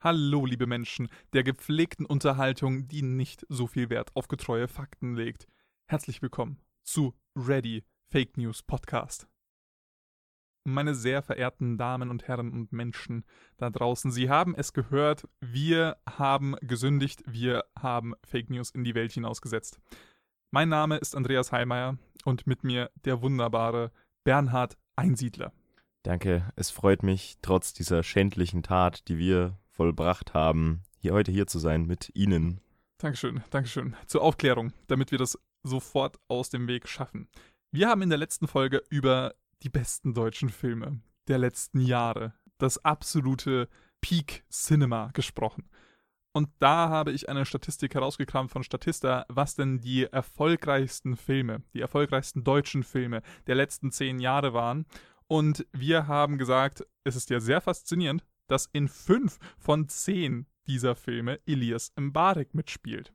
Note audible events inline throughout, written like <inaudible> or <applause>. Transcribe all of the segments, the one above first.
Hallo, liebe Menschen der gepflegten Unterhaltung, die nicht so viel Wert auf getreue Fakten legt. Herzlich willkommen zu Ready Fake News Podcast. Meine sehr verehrten Damen und Herren und Menschen da draußen, Sie haben es gehört, wir haben gesündigt, wir haben Fake News in die Welt hinausgesetzt. Mein Name ist Andreas Heilmeier und mit mir der wunderbare Bernhard Einsiedler. Danke, es freut mich, trotz dieser schändlichen Tat, die wir vollbracht haben, hier heute hier zu sein mit Ihnen. Dankeschön, Dankeschön. Zur Aufklärung, damit wir das sofort aus dem Weg schaffen. Wir haben in der letzten Folge über die besten deutschen Filme der letzten Jahre, das absolute Peak Cinema gesprochen. Und da habe ich eine Statistik herausgekramt von Statista, was denn die erfolgreichsten Filme, die erfolgreichsten deutschen Filme der letzten zehn Jahre waren. Und wir haben gesagt, es ist ja sehr faszinierend, dass in fünf von zehn dieser Filme Elias Mbarek mitspielt.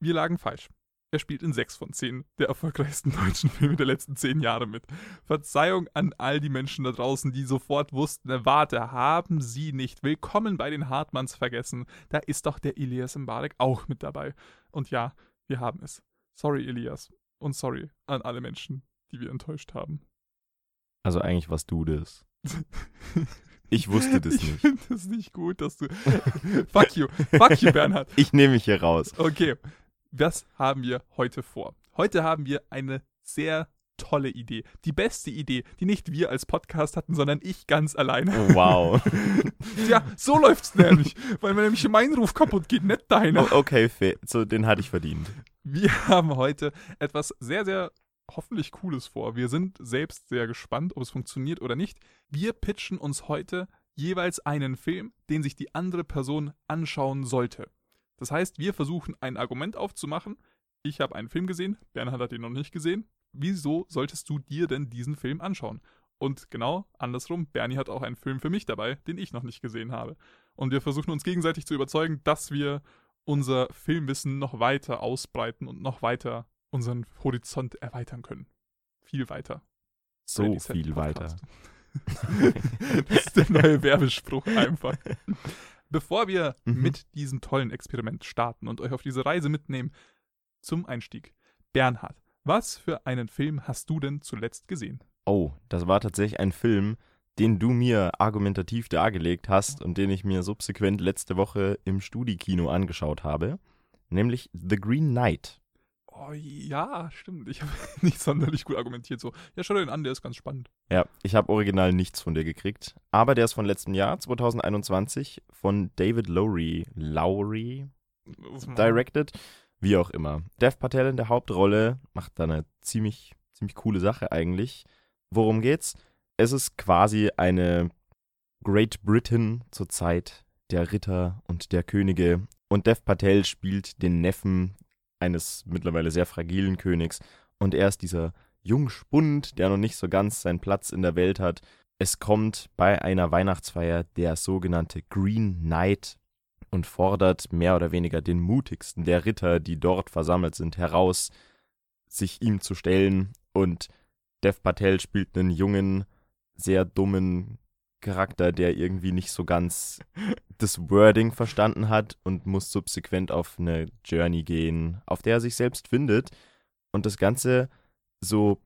Wir lagen falsch. Er spielt in sechs von zehn der erfolgreichsten <laughs> deutschen Filme der letzten zehn Jahre mit. Verzeihung an all die Menschen da draußen, die sofort wussten, warte, haben sie nicht Willkommen bei den Hartmanns vergessen. Da ist doch der Elias Mbarek auch mit dabei. Und ja, wir haben es. Sorry, Elias. Und sorry an alle Menschen, die wir enttäuscht haben. Also eigentlich warst du das. <laughs> Ich wusste das nicht. Ich finde das nicht gut, dass du. <laughs> Fuck you. Fuck you, Bernhard. <laughs> Ich nehme mich hier raus. Okay. Was haben wir heute vor? Heute haben wir eine sehr tolle Idee. Die beste Idee, die nicht wir als Podcast hatten, sondern ich ganz alleine. Wow. <laughs> ja, so läuft's nämlich. Weil wenn nämlich mein Ruf kaputt geht, nicht deiner. Oh, okay, so den hatte ich verdient. Wir haben heute etwas sehr, sehr hoffentlich Cooles vor. Wir sind selbst sehr gespannt, ob es funktioniert oder nicht. Wir pitchen uns heute jeweils einen Film, den sich die andere Person anschauen sollte. Das heißt, wir versuchen ein Argument aufzumachen. Ich habe einen Film gesehen, Bernhard hat ihn noch nicht gesehen. Wieso solltest du dir denn diesen Film anschauen? Und genau andersrum, Bernie hat auch einen Film für mich dabei, den ich noch nicht gesehen habe. Und wir versuchen uns gegenseitig zu überzeugen, dass wir unser Filmwissen noch weiter ausbreiten und noch weiter unseren Horizont erweitern können. Viel weiter. So viel weiter. <laughs> das ist der neue Werbespruch einfach. Bevor wir mhm. mit diesem tollen Experiment starten und euch auf diese Reise mitnehmen, zum Einstieg. Bernhard, was für einen Film hast du denn zuletzt gesehen? Oh, das war tatsächlich ein Film, den du mir argumentativ dargelegt hast und den ich mir subsequent letzte Woche im Studikino angeschaut habe, nämlich The Green Knight. Oh ja, stimmt. Ich habe <laughs> nicht sonderlich gut argumentiert. So, ja, schau dir den an, der ist ganz spannend. Ja, ich habe original nichts von dir gekriegt. Aber der ist von letztem Jahr, 2021, von David Lowry. Lowry? Directed. Wie auch immer. Dev Patel in der Hauptrolle macht da eine ziemlich, ziemlich coole Sache eigentlich. Worum geht's? Es ist quasi eine Great Britain zur Zeit der Ritter und der Könige. Und Dev Patel spielt den Neffen eines mittlerweile sehr fragilen Königs. Und er ist dieser Jungspund, der noch nicht so ganz seinen Platz in der Welt hat. Es kommt bei einer Weihnachtsfeier der sogenannte Green Knight und fordert mehr oder weniger den mutigsten der Ritter, die dort versammelt sind, heraus, sich ihm zu stellen. Und Dev Patel spielt einen jungen, sehr dummen Charakter, der irgendwie nicht so ganz das Wording verstanden hat und muss subsequent auf eine Journey gehen, auf der er sich selbst findet. Und das Ganze so,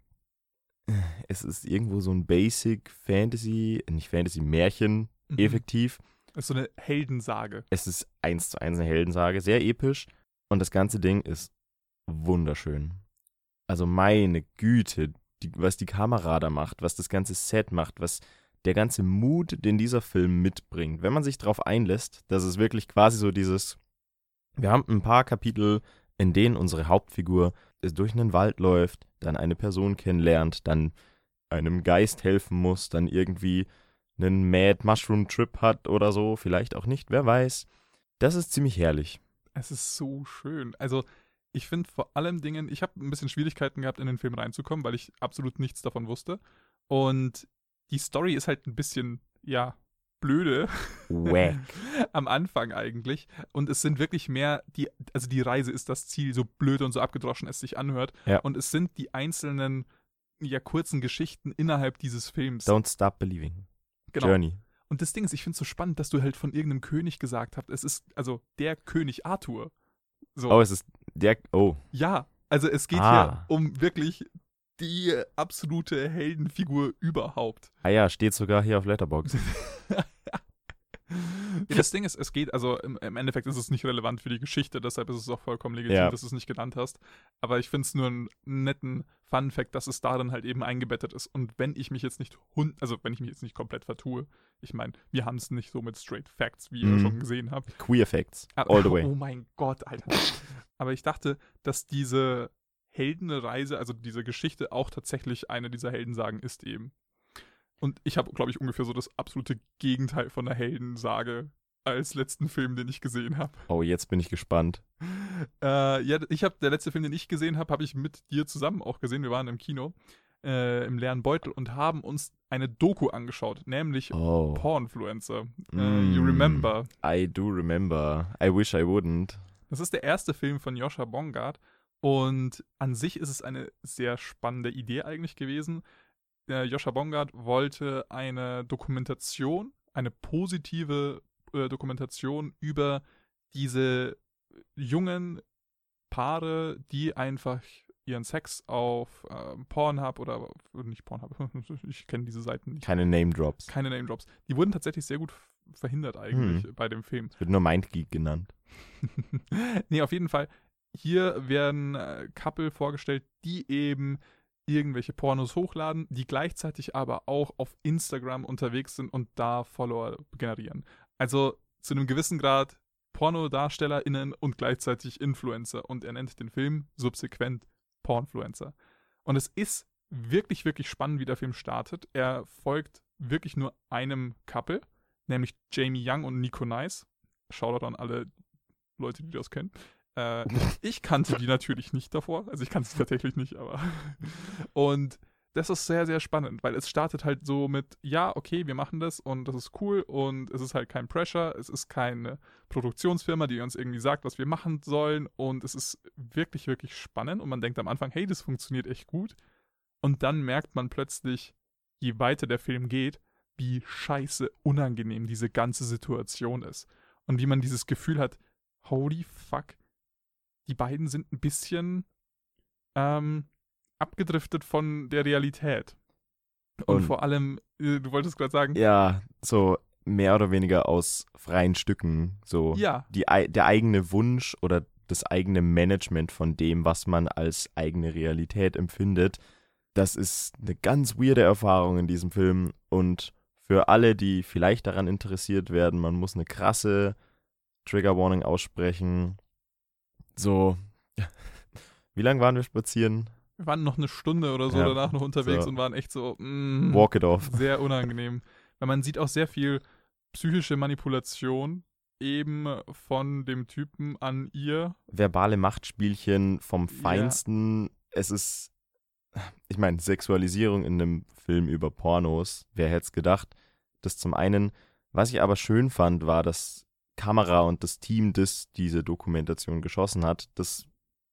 es ist irgendwo so ein Basic Fantasy, nicht Fantasy, Märchen, mhm. effektiv. Es ist so eine Heldensage. Es ist eins zu eins eine Heldensage, sehr episch. Und das ganze Ding ist wunderschön. Also meine Güte, die, was die Kamera da macht, was das ganze Set macht, was der ganze Mut, den dieser Film mitbringt, wenn man sich darauf einlässt, dass es wirklich quasi so dieses, wir haben ein paar Kapitel, in denen unsere Hauptfigur durch einen Wald läuft, dann eine Person kennenlernt, dann einem Geist helfen muss, dann irgendwie einen Mad Mushroom Trip hat oder so, vielleicht auch nicht, wer weiß. Das ist ziemlich herrlich. Es ist so schön. Also, ich finde vor allem Dingen, ich habe ein bisschen Schwierigkeiten gehabt, in den Film reinzukommen, weil ich absolut nichts davon wusste. Und die Story ist halt ein bisschen, ja, blöde. Wack. <laughs> Am Anfang eigentlich. Und es sind wirklich mehr, die, also die Reise ist das Ziel, so blöd und so abgedroschen es sich anhört. Ja. Und es sind die einzelnen, ja, kurzen Geschichten innerhalb dieses Films. Don't stop believing. Genau. Journey. Und das Ding ist, ich finde es so spannend, dass du halt von irgendeinem König gesagt hast, es ist also der König Arthur. So. Oh, es ist der. Oh. Ja, also es geht Ah. hier um wirklich die absolute Heldenfigur überhaupt. Ah ja, steht sogar hier auf Letterboxd. <laughs> Ja, das Ding ist, es geht, also im, im Endeffekt ist es nicht relevant für die Geschichte, deshalb ist es auch vollkommen legitim, Ja. dass du es nicht genannt hast. Aber ich finde es nur einen netten Fun-Fact, dass es darin halt eben eingebettet ist. Und wenn ich mich jetzt nicht, hun also wenn ich mich jetzt nicht komplett vertue, ich meine, wir haben es nicht so mit Straight Facts, wie ihr Mhm. schon gesehen habt. Queer Facts. Aber, All the way. Oh mein Gott, Alter. Aber ich dachte, dass diese Heldenreise, also diese Geschichte auch tatsächlich eine dieser Heldensagen ist eben. Und ich habe, glaube ich, ungefähr so das absolute Gegenteil von der Heldensage als letzten Film, den ich gesehen habe. Oh, jetzt bin ich gespannt. <laughs> Äh, ja, ich habe, der letzte Film, den ich gesehen habe, habe ich mit dir zusammen auch gesehen. Wir waren im Kino, äh, im leeren Beutel und haben uns eine Doku angeschaut, nämlich Oh. Pornfluencer. Äh, Mm. You Remember. I do remember. I wish I wouldn't. Das ist der erste Film von Joscha Bongard und an sich ist es eine sehr spannende Idee eigentlich gewesen. Der Joscha Bongard wollte eine Dokumentation, eine positive äh, Dokumentation über diese jungen Paare, die einfach ihren Sex auf ähm, Pornhub oder nicht Pornhub, <laughs> ich kenne diese Seiten nicht. Keine Name Drops. Keine Name Drops. Die wurden tatsächlich sehr gut verhindert eigentlich Hm. bei dem Film. Wird nur Mindgeek genannt. <laughs> nee, auf jeden Fall. Hier werden äh, Couple vorgestellt, die eben irgendwelche Pornos hochladen, die gleichzeitig aber auch auf Instagram unterwegs sind und da Follower generieren. Also zu einem gewissen Grad PornodarstellerInnen und gleichzeitig Influencer. Und er nennt den Film subsequent Pornfluencer. Und es ist wirklich, wirklich spannend, wie der Film startet. Er folgt wirklich nur einem Couple, nämlich Jamie Young und Nico Nice. Shoutout an alle Leute, die das kennen. Äh, ich kannte die natürlich nicht davor. Also ich kannte sie tatsächlich nicht, aber. <laughs> Und das ist sehr, sehr spannend, weil es startet halt so mit, ja, okay, wir machen das und das ist cool und es ist halt kein Pressure, es ist keine Produktionsfirma, die uns irgendwie sagt, was wir machen sollen und es ist wirklich, wirklich spannend und man denkt am Anfang, hey, das funktioniert echt gut. Und dann merkt man plötzlich, je weiter der Film geht, wie scheiße unangenehm diese ganze Situation ist. Und wie man dieses Gefühl hat, holy fuck, die beiden sind ein bisschen ähm, abgedriftet von der Realität. Und, Und- vor allem, äh, du wolltest gerade sagen, Ja, so mehr oder weniger aus freien Stücken. So ja, die, der eigene Wunsch oder das eigene Management von dem, was man als eigene Realität empfindet. Das ist eine ganz weirde Erfahrung in diesem Film. Und für alle, die vielleicht daran interessiert werden, man muss eine krasse Trigger Warning aussprechen. So, <laughs> wie lange waren wir spazieren? wir waren noch eine Stunde oder so Ja, danach noch unterwegs so. und waren echt so, mm, Walk it off. sehr unangenehm. Weil man sieht auch sehr viel psychische Manipulation eben von dem Typen an ihr. verbale Machtspielchen vom Ja. Feinsten. Es ist, ich meine, Sexualisierung in einem Film über Pornos. Wer hätte es gedacht? Das zum einen. Was ich aber schön fand, war, dass Kamera und das Team, das diese Dokumentation geschossen hat, das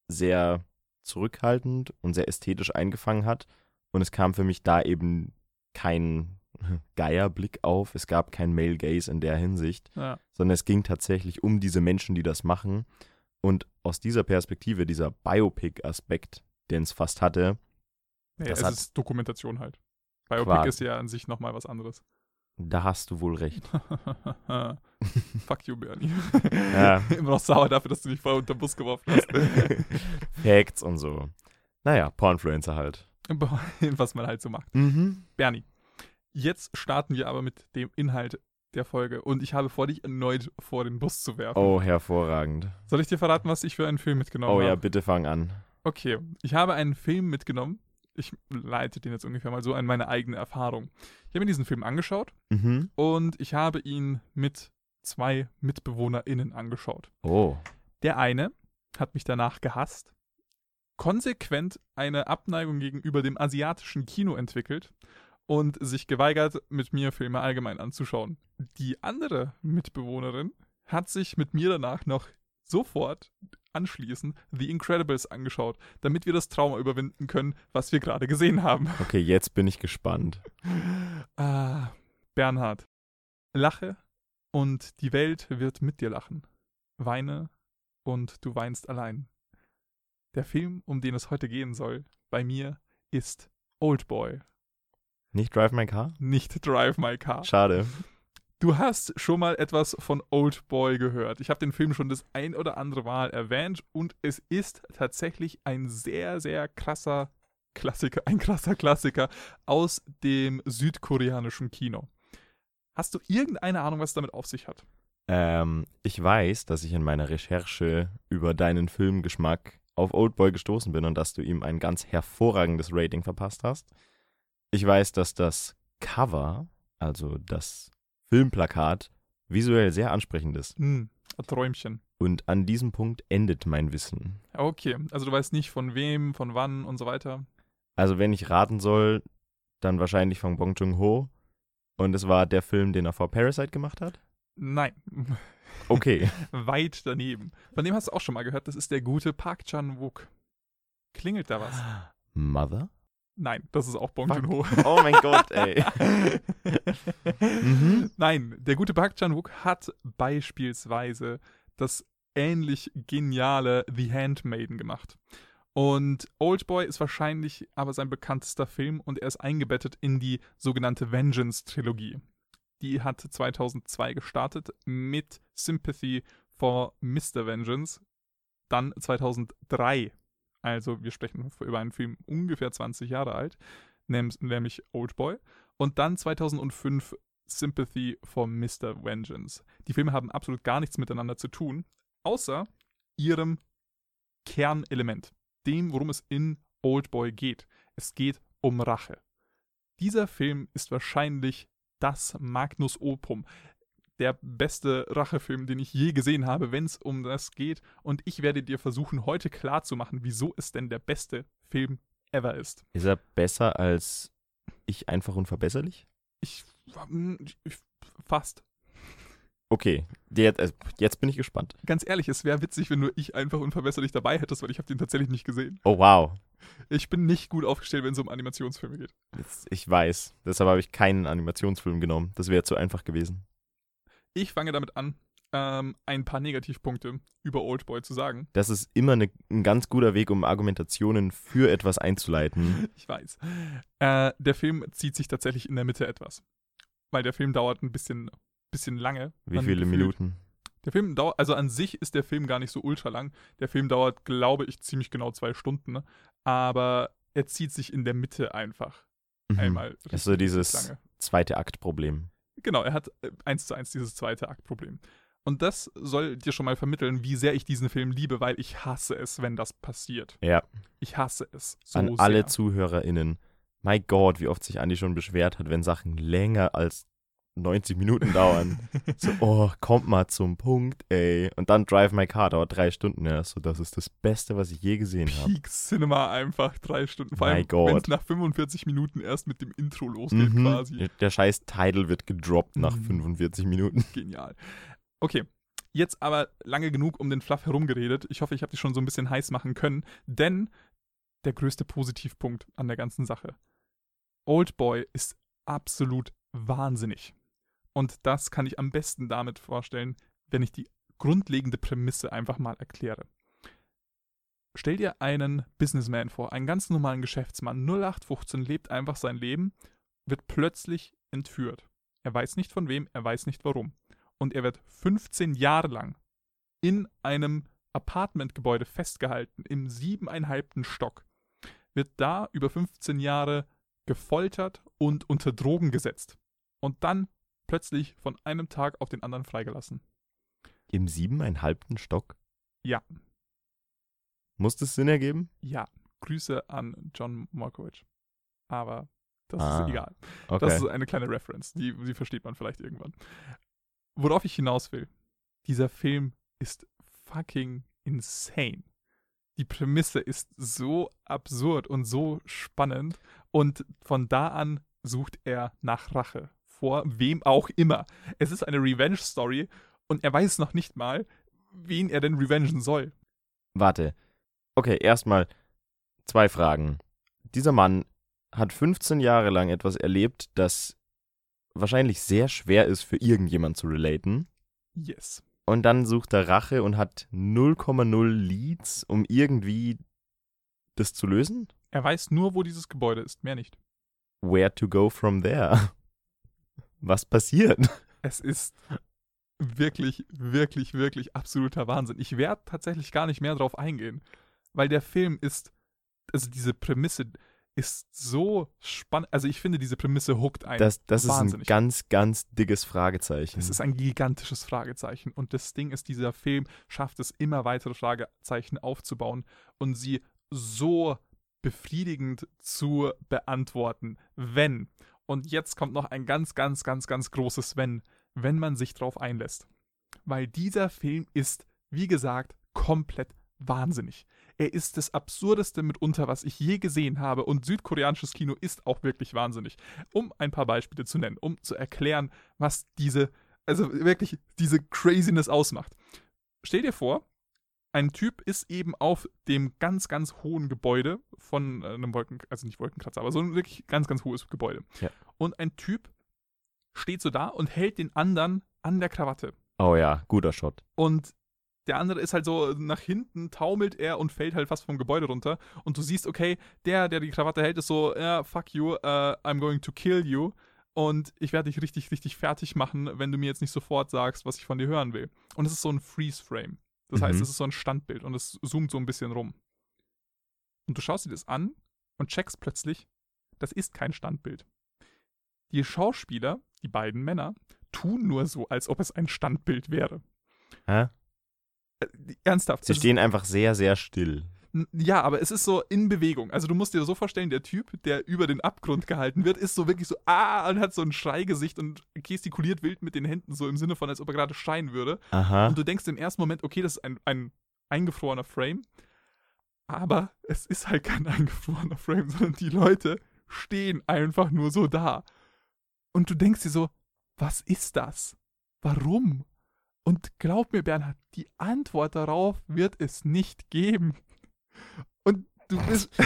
sehr zurückhaltend und sehr ästhetisch eingefangen hat. Und es kam für mich da eben kein <laughs> Geierblick auf. Es gab kein Male Gaze in der Hinsicht Ja. sondern es ging tatsächlich um diese Menschen, die das machen. Und aus dieser Perspektive, dieser Biopic-Aspekt, den es fast hatte, Nee, Das es hat- ist Dokumentation halt. Biopic Quasi. ist ja an sich nochmal was anderes. Da hast du wohl recht. <laughs> Fuck you, Bernie. <laughs> Ja. <laughs> Immer noch sauer dafür, dass du mich voll unter den Bus geworfen hast. Facts und so. Naja, Pornfluencer halt. was man halt so macht. Mhm. Bernie, jetzt starten wir aber mit dem Inhalt der Folge und ich habe vor, dich erneut vor den Bus zu werfen. Oh, hervorragend. Soll ich dir verraten, was ich für einen Film mitgenommen Oh habe? ja, bitte fang an. Okay, ich habe einen Film mitgenommen. Ich leite den jetzt ungefähr mal so an meine eigene Erfahrung. Ich habe mir diesen Film angeschaut Mhm. und ich habe ihn mit zwei MitbewohnerInnen angeschaut. Oh. Der eine hat mich danach gehasst, konsequent eine Abneigung gegenüber dem asiatischen Kino entwickelt und sich geweigert, mit mir Filme allgemein anzuschauen. Die andere Mitbewohnerin hat sich mit mir danach noch sofort anschließend The Incredibles angeschaut, damit wir das Trauma überwinden können, was wir gerade gesehen haben. <laughs> Okay, jetzt bin ich gespannt. Ah, Bernhard, Lache und die Welt wird mit dir lachen. Weine und du weinst allein. Der Film, um den es heute gehen soll, bei mir ist Oldboy. Nicht Drive My Car? Nicht Drive My Car. Schade. Du hast schon mal etwas von Oldboy gehört. Ich habe den Film schon das ein oder andere Mal erwähnt und es ist tatsächlich ein sehr, sehr krasser Klassiker, ein krasser Klassiker aus dem südkoreanischen Kino. Hast du irgendeine Ahnung, was es damit auf sich hat? Ähm, ich weiß, dass ich in meiner Recherche über deinen Filmgeschmack auf Oldboy gestoßen bin und dass du ihm ein ganz hervorragendes Rating verpasst hast. Ich weiß, dass das Cover, also das Filmplakat, visuell sehr ansprechend ist. Hm, ein Träumchen. Und an diesem Punkt endet mein Wissen. Okay, also du weißt nicht von wem, von wann und so weiter. Also wenn ich raten soll, dann wahrscheinlich von Bong Joon-ho. Und es war der Film, den er vor Parasite gemacht hat? Nein. <laughs> Okay. Weit daneben. Von dem hast du auch schon mal gehört, das ist der gute Park Chan-wook. Klingelt da was? Mother? Nein, das ist auch Bong. Joon-ho. Oh mein Gott, ey. <laughs> mhm. Nein, der gute Park Chan-wook hat beispielsweise das ähnlich geniale The Handmaiden gemacht. Und Oldboy ist wahrscheinlich aber sein bekanntester Film und er ist eingebettet in die sogenannte Vengeance-Trilogie. Die hat 2002 gestartet mit Sympathy for Mr. Vengeance. Dann 2003, also wir sprechen über einen Film ungefähr 20 Jahre alt, nämlich Oldboy. Und dann 2005 Sympathy for Mr. Vengeance. Die Filme haben absolut gar nichts miteinander zu tun, außer ihrem Kernelement, dem, worum es in Oldboy geht. Es geht um Rache. Dieser Film ist wahrscheinlich das Magnus Opum. Der beste Rachefilm, den ich je gesehen habe, wenn es um das geht. Und ich werde dir versuchen, heute klarzumachen, wieso es denn der beste Film ever ist. Ist er besser als ich einfach unverbesserlich? Ich, ich fast. Okay, jetzt, also jetzt bin ich gespannt. Ganz ehrlich, es wäre witzig, wenn nur ich einfach unverbesserlich dabei hättest, weil ich habe den tatsächlich nicht gesehen. Oh wow. Ich bin nicht gut aufgestellt, wenn es um Animationsfilme geht. Jetzt, ich weiß. Deshalb habe ich keinen Animationsfilm genommen. Das wäre zu einfach gewesen. Ich fange damit an, ähm, ein paar Negativpunkte über Oldboy zu sagen. Das ist immer eine, ein ganz guter Weg, um Argumentationen für etwas einzuleiten. <laughs> Ich weiß. Äh, der Film zieht sich tatsächlich in der Mitte etwas. Weil der Film dauert ein bisschen, bisschen lange. Wie viele gefühlt- Minuten? Der Film dauert, also an sich ist der Film gar nicht so ultra lang. Der Film dauert, glaube ich, ziemlich genau zwei Stunden. Ne? Aber er zieht sich in der Mitte einfach Mhm. einmal. Das ist so dieses lange. zweite Aktproblem. Genau, er hat äh, eins zu eins dieses zweite Aktproblem. Und das soll dir schon mal vermitteln, wie sehr ich diesen Film liebe, weil ich hasse es, wenn das passiert. Ja, Ich hasse es so an sehr. alle ZuhörerInnen. My Gott, wie oft sich Andi schon beschwert hat, wenn Sachen länger als 90 Minuten dauern. <laughs> so, oh, kommt mal zum Punkt, ey. Und dann Drive My Car dauert drei Stunden. Ja, so, das ist das Beste, was ich je gesehen habe. Peak Cinema einfach drei Stunden. Vor allem, wenn es nach 45 Minuten erst mit dem Intro losgeht, Mhm. quasi. Der scheiß Title wird gedroppt nach Mhm. 45 Minuten. <laughs> Genial. Okay. Jetzt aber lange genug um den Fluff herumgeredet. Ich hoffe, ich habe dich schon so ein bisschen heiß machen können, denn der größte Positivpunkt an der ganzen Sache. Oldboy ist absolut wahnsinnig. Und das kann ich am besten damit vorstellen, wenn ich die grundlegende Prämisse einfach mal erkläre. Stell dir einen Businessman vor, einen ganz normalen Geschäftsmann, 0815, lebt einfach sein Leben, wird plötzlich entführt. Er weiß nicht von wem, er weiß nicht warum. Und er wird 15 Jahre lang in einem Apartmentgebäude festgehalten, im siebeneinhalbten Stock. Wird da über 15 Jahre gefoltert und unter Drogen gesetzt. Und dann plötzlich von einem Tag auf den anderen freigelassen. Im siebeneinhalbten Stock? Ja. Muss das Sinn ergeben? Ja, Grüße an John Malkovich. Aber das Ah, ist egal. Okay. Das ist eine kleine Reference, die, die versteht man vielleicht irgendwann. Worauf ich hinaus will, dieser Film ist fucking insane. Die Prämisse ist so absurd und so spannend und von da an sucht er nach Rache. Vor wem auch immer. Es ist eine Revenge-Story und er weiß noch nicht mal, wen er denn revengen soll. Warte. Okay, erstmal zwei Fragen. Dieser Mann hat 15 Jahre lang etwas erlebt, das wahrscheinlich sehr schwer ist für irgendjemand zu relaten. Yes. Und dann sucht er Rache und hat 0,0 Leads, um irgendwie das zu lösen. Er weiß nur, wo dieses Gebäude ist, mehr nicht. Where to go from there? <laughs> Was passiert? <laughs> Es ist wirklich, wirklich, wirklich absoluter Wahnsinn. Ich werde tatsächlich gar nicht mehr drauf eingehen, weil der Film ist, also diese Prämisse ist so spannend. Also ich finde, diese Prämisse hookt einen. Das, das ist ein wahnsinnig. ganz, ganz dickes Fragezeichen. Es ist ein gigantisches Fragezeichen. Und das Ding ist, dieser Film schafft es, immer weitere Fragezeichen aufzubauen und sie so befriedigend zu beantworten, wenn, und jetzt kommt noch ein ganz, ganz, ganz, ganz großes Wenn, wenn man sich drauf einlässt. Weil dieser Film ist, wie gesagt, komplett wahnsinnig. Er ist das Absurdeste mitunter, was ich je gesehen habe und südkoreanisches Kino ist auch wirklich wahnsinnig. Um ein paar Beispiele zu nennen, um zu erklären, was diese, also wirklich diese Craziness ausmacht. Stell dir vor, ein Typ ist eben auf dem ganz, ganz hohen Gebäude von äh, einem Wolken, also nicht Wolkenkratzer, aber so ein wirklich ganz, ganz hohes Gebäude. Ja. Und ein Typ steht so da und hält den anderen an der Krawatte. oh ja, guter Shot. Und der andere ist halt so nach hinten, taumelt er und fällt halt fast vom Gebäude runter. Und du siehst, okay, der, der die Krawatte hält, ist so, ja, fuck you, uh, I'm going to kill you. Und ich werde dich richtig, richtig fertig machen, wenn du mir jetzt nicht sofort sagst, was ich von dir hören will. Und es ist so ein Freeze-Frame. Das heißt, Mhm. es ist so ein Standbild und es zoomt so ein bisschen rum. Und du schaust dir das an und checkst plötzlich, das ist kein Standbild. Die Schauspieler, die beiden Männer, tun nur so, als ob es ein Standbild wäre. Hä? Äh, Ernsthaft. Sie stehen einfach sehr, sehr still. Ja, aber es ist so in Bewegung. Also du musst dir so vorstellen, der Typ, der über den Abgrund gehalten wird, ist so wirklich so, ah, und hat so ein Schreigesicht und gestikuliert wild mit den Händen, so im Sinne von, als ob er gerade schreien würde. Aha. Und du denkst im ersten Moment, okay, das ist ein, ein eingefrorener Frame. Aber es ist halt kein <laughs> eingefrorener Frame, sondern die Leute stehen einfach nur so da. Und du denkst dir so, was ist das? Warum? Und glaub mir, Bernhard, die Antwort darauf wird es nicht geben. Und du bist. <laughs>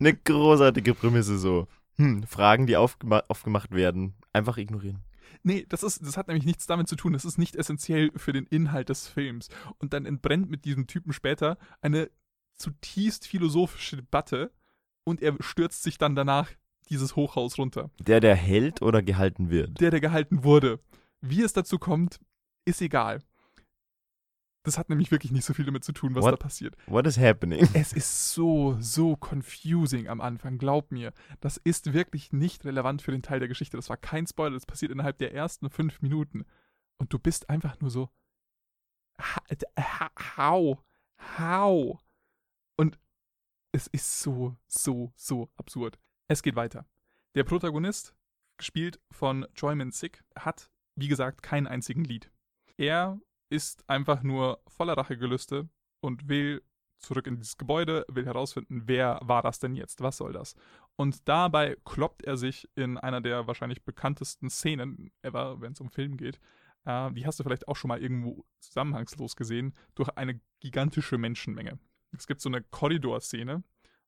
Eine großartige Prämisse so. Hm, Fragen, die aufgema aufgemacht werden, einfach ignorieren. Nee, das, ist, das hat nämlich nichts damit zu tun. Das ist nicht essentiell für den Inhalt des Films. Und dann entbrennt mit diesem Typen später eine zutiefst philosophische Debatte und er stürzt sich dann danach dieses Hochhaus runter. Der, der hält oder gehalten wird. Der, der gehalten wurde. Wie es dazu kommt, ist egal. Das hat nämlich wirklich nicht so viel damit zu tun, was What? da passiert. What is happening? Es ist so, so confusing am Anfang, glaub mir. Das ist wirklich nicht relevant für den Teil der Geschichte. Das war kein Spoiler, das passiert innerhalb der ersten fünf Minuten. Und du bist einfach nur so. ha- ha- How? How? Und es ist so, so, so absurd. Es geht weiter. Der Protagonist, gespielt von Choi Min-sik, hat, wie gesagt, keinen einzigen Lied. Er ist einfach nur voller Rachegelüste und will zurück in dieses Gebäude, will herausfinden, wer war das denn jetzt, was soll das? Und dabei kloppt er sich in einer der wahrscheinlich bekanntesten Szenen ever, wenn es um Film geht. Äh, die hast du vielleicht auch schon mal irgendwo zusammenhangslos gesehen, durch eine gigantische Menschenmenge. Es gibt so eine Korridorszene,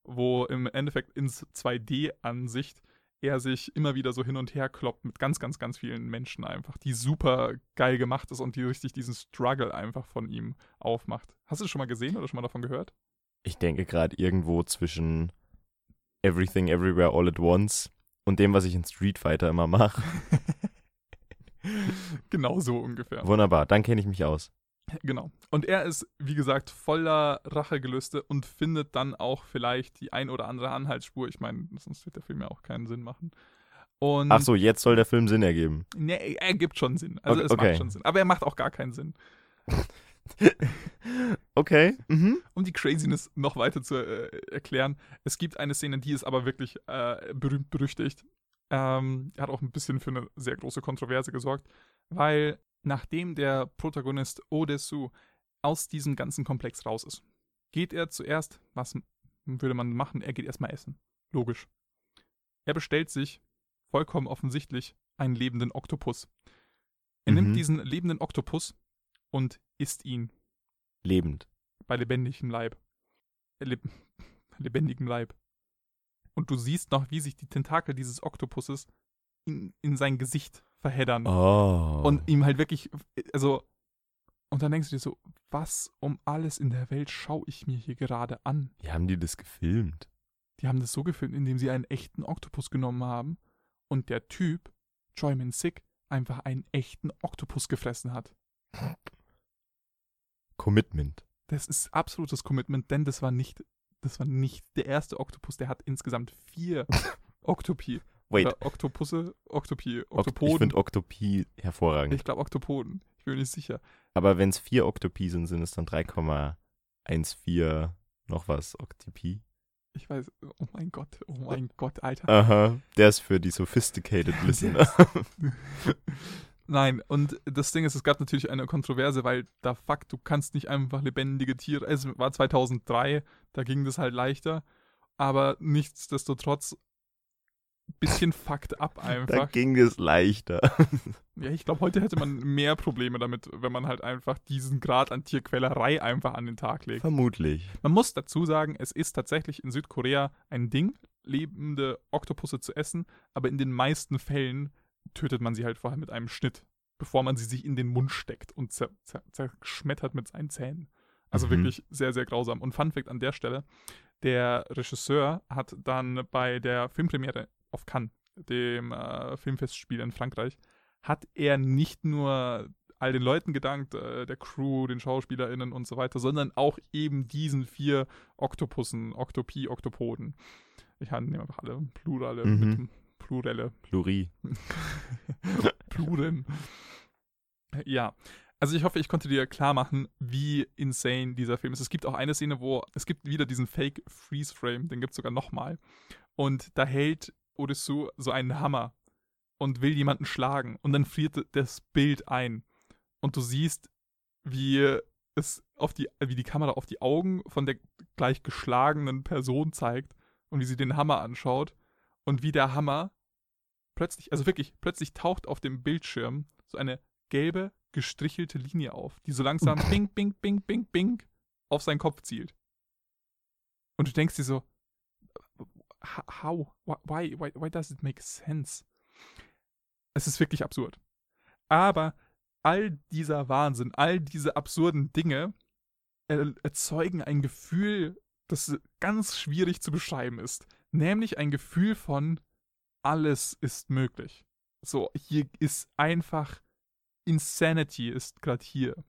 wo im Endeffekt ins 2D-Ansicht er sich immer wieder so hin und her kloppt mit ganz, ganz, ganz vielen Menschen einfach, die super geil gemacht ist und die richtig diesen Struggle einfach von ihm aufmacht. Hast du das schon mal gesehen oder schon mal davon gehört? Ich denke gerade irgendwo zwischen Everything Everywhere All at Once und dem, was ich in Street Fighter immer mache. <laughs> genau so ungefähr. Wunderbar, dann kenne ich mich aus. Genau. Und er ist, wie gesagt, voller Rachegelüste und findet dann auch vielleicht die ein oder andere Anhaltsspur. Ich meine, sonst wird der Film ja auch keinen Sinn machen. Und Ach so, jetzt soll der Film Sinn ergeben. Nee, er gibt schon Sinn. Also Okay, es okay. macht schon Sinn. Aber er macht auch gar keinen Sinn. <laughs> Okay. Mhm. Um die Craziness noch weiter zu äh, erklären, es gibt eine Szene, die ist aber wirklich äh, berühmt berüchtigt. Ähm, hat auch ein bisschen für eine sehr große Kontroverse gesorgt, weil nachdem der Protagonist Odesu aus diesem ganzen Komplex raus ist, geht er zuerst, was würde man machen? Er geht erstmal essen. Logisch. Er bestellt sich vollkommen offensichtlich einen lebenden Oktopus. Er Mhm. nimmt diesen lebenden Oktopus und isst ihn Lebend. bei lebendigem Leib. Leb <laughs> lebendigem Leib. Und du siehst noch, wie sich die Tentakel dieses Oktopusses in, in sein Gesicht verheddern. Oh. Und ihm halt wirklich, also, und dann denkst du dir so, was um alles in der Welt schaue ich mir hier gerade an? Wie haben die das gefilmt? Die haben das so gefilmt, indem sie einen echten Oktopus genommen haben und der Typ, Joyman Sick, einfach einen echten Oktopus gefressen hat. Commitment. Das ist absolutes Commitment, denn das war nicht, das war nicht der erste Oktopus, der hat insgesamt vier <laughs> Oktopi. Wait, Oder Oktopusse, Oktopi, Ok- ich Oktopoden. finde Oktopie hervorragend. Ich glaube Oktopoden. Ich bin mir nicht sicher. Aber wenn es vier Oktopie sind, sind es dann 3,14 noch was Oktopie. Ich weiß, oh mein Gott, oh mein <laughs> Gott, Alter. Aha, der ist für die sophisticated <laughs> Listener. <laughs> Nein, und das Ding ist, es gab natürlich eine Kontroverse, weil da fuck, du kannst nicht einfach lebendige Tiere, es war 2003, da ging das halt leichter, aber nichtsdestotrotz bisschen fucked up <laughs> Da einfach. ging es leichter. <laughs> Ja, ich glaube, heute hätte man mehr Probleme damit, wenn man halt einfach diesen Grad an Tierquälerei einfach an den Tag legt. Vermutlich. Man muss dazu sagen, es ist tatsächlich in Südkorea ein Ding, lebende Oktopusse zu essen, aber in den meisten Fällen tötet man sie halt vorher mit einem Schnitt, bevor man sie sich in den Mund steckt und zer zer zerschmettert mit seinen Zähnen. Also Mhm. wirklich sehr, sehr grausam. Und Fun Fact an der Stelle, der Regisseur hat dann bei der Filmpremiere auf Cannes, dem äh, Filmfestspiel in Frankreich, hat er nicht nur all den Leuten gedankt, äh, der Crew, den SchauspielerInnen und so weiter, sondern auch eben diesen vier Oktopussen, Oktopie, Oktopoden. Ich nehme einfach alle Plurale Mhm. mit Plurelle. Pluri. <laughs> Pluren. Ja. Also ich hoffe, ich konnte dir klar machen, wie insane dieser Film ist. Es gibt auch eine Szene, wo es gibt wieder diesen Fake Freeze Frame, den gibt es sogar nochmal. Und da hält Odysseus so einen Hammer und will jemanden schlagen. Und dann friert das Bild ein. Und du siehst, wie es auf die, wie die Kamera auf die Augen von der gleich geschlagenen Person zeigt und wie sie den Hammer anschaut und wie der Hammer plötzlich, also wirklich, plötzlich taucht auf dem Bildschirm so eine gelbe, gestrichelte Linie auf, die so langsam <laughs> bing, bing, bing, bing, bing auf seinen Kopf zielt. Und du denkst dir so, how? Why, why, why does it make sense? Es ist wirklich absurd. Aber all dieser Wahnsinn, all diese absurden Dinge er- erzeugen ein Gefühl, das ganz schwierig zu beschreiben ist. Nämlich ein Gefühl von, alles ist möglich. So, hier ist einfach Insanity ist gerade hier.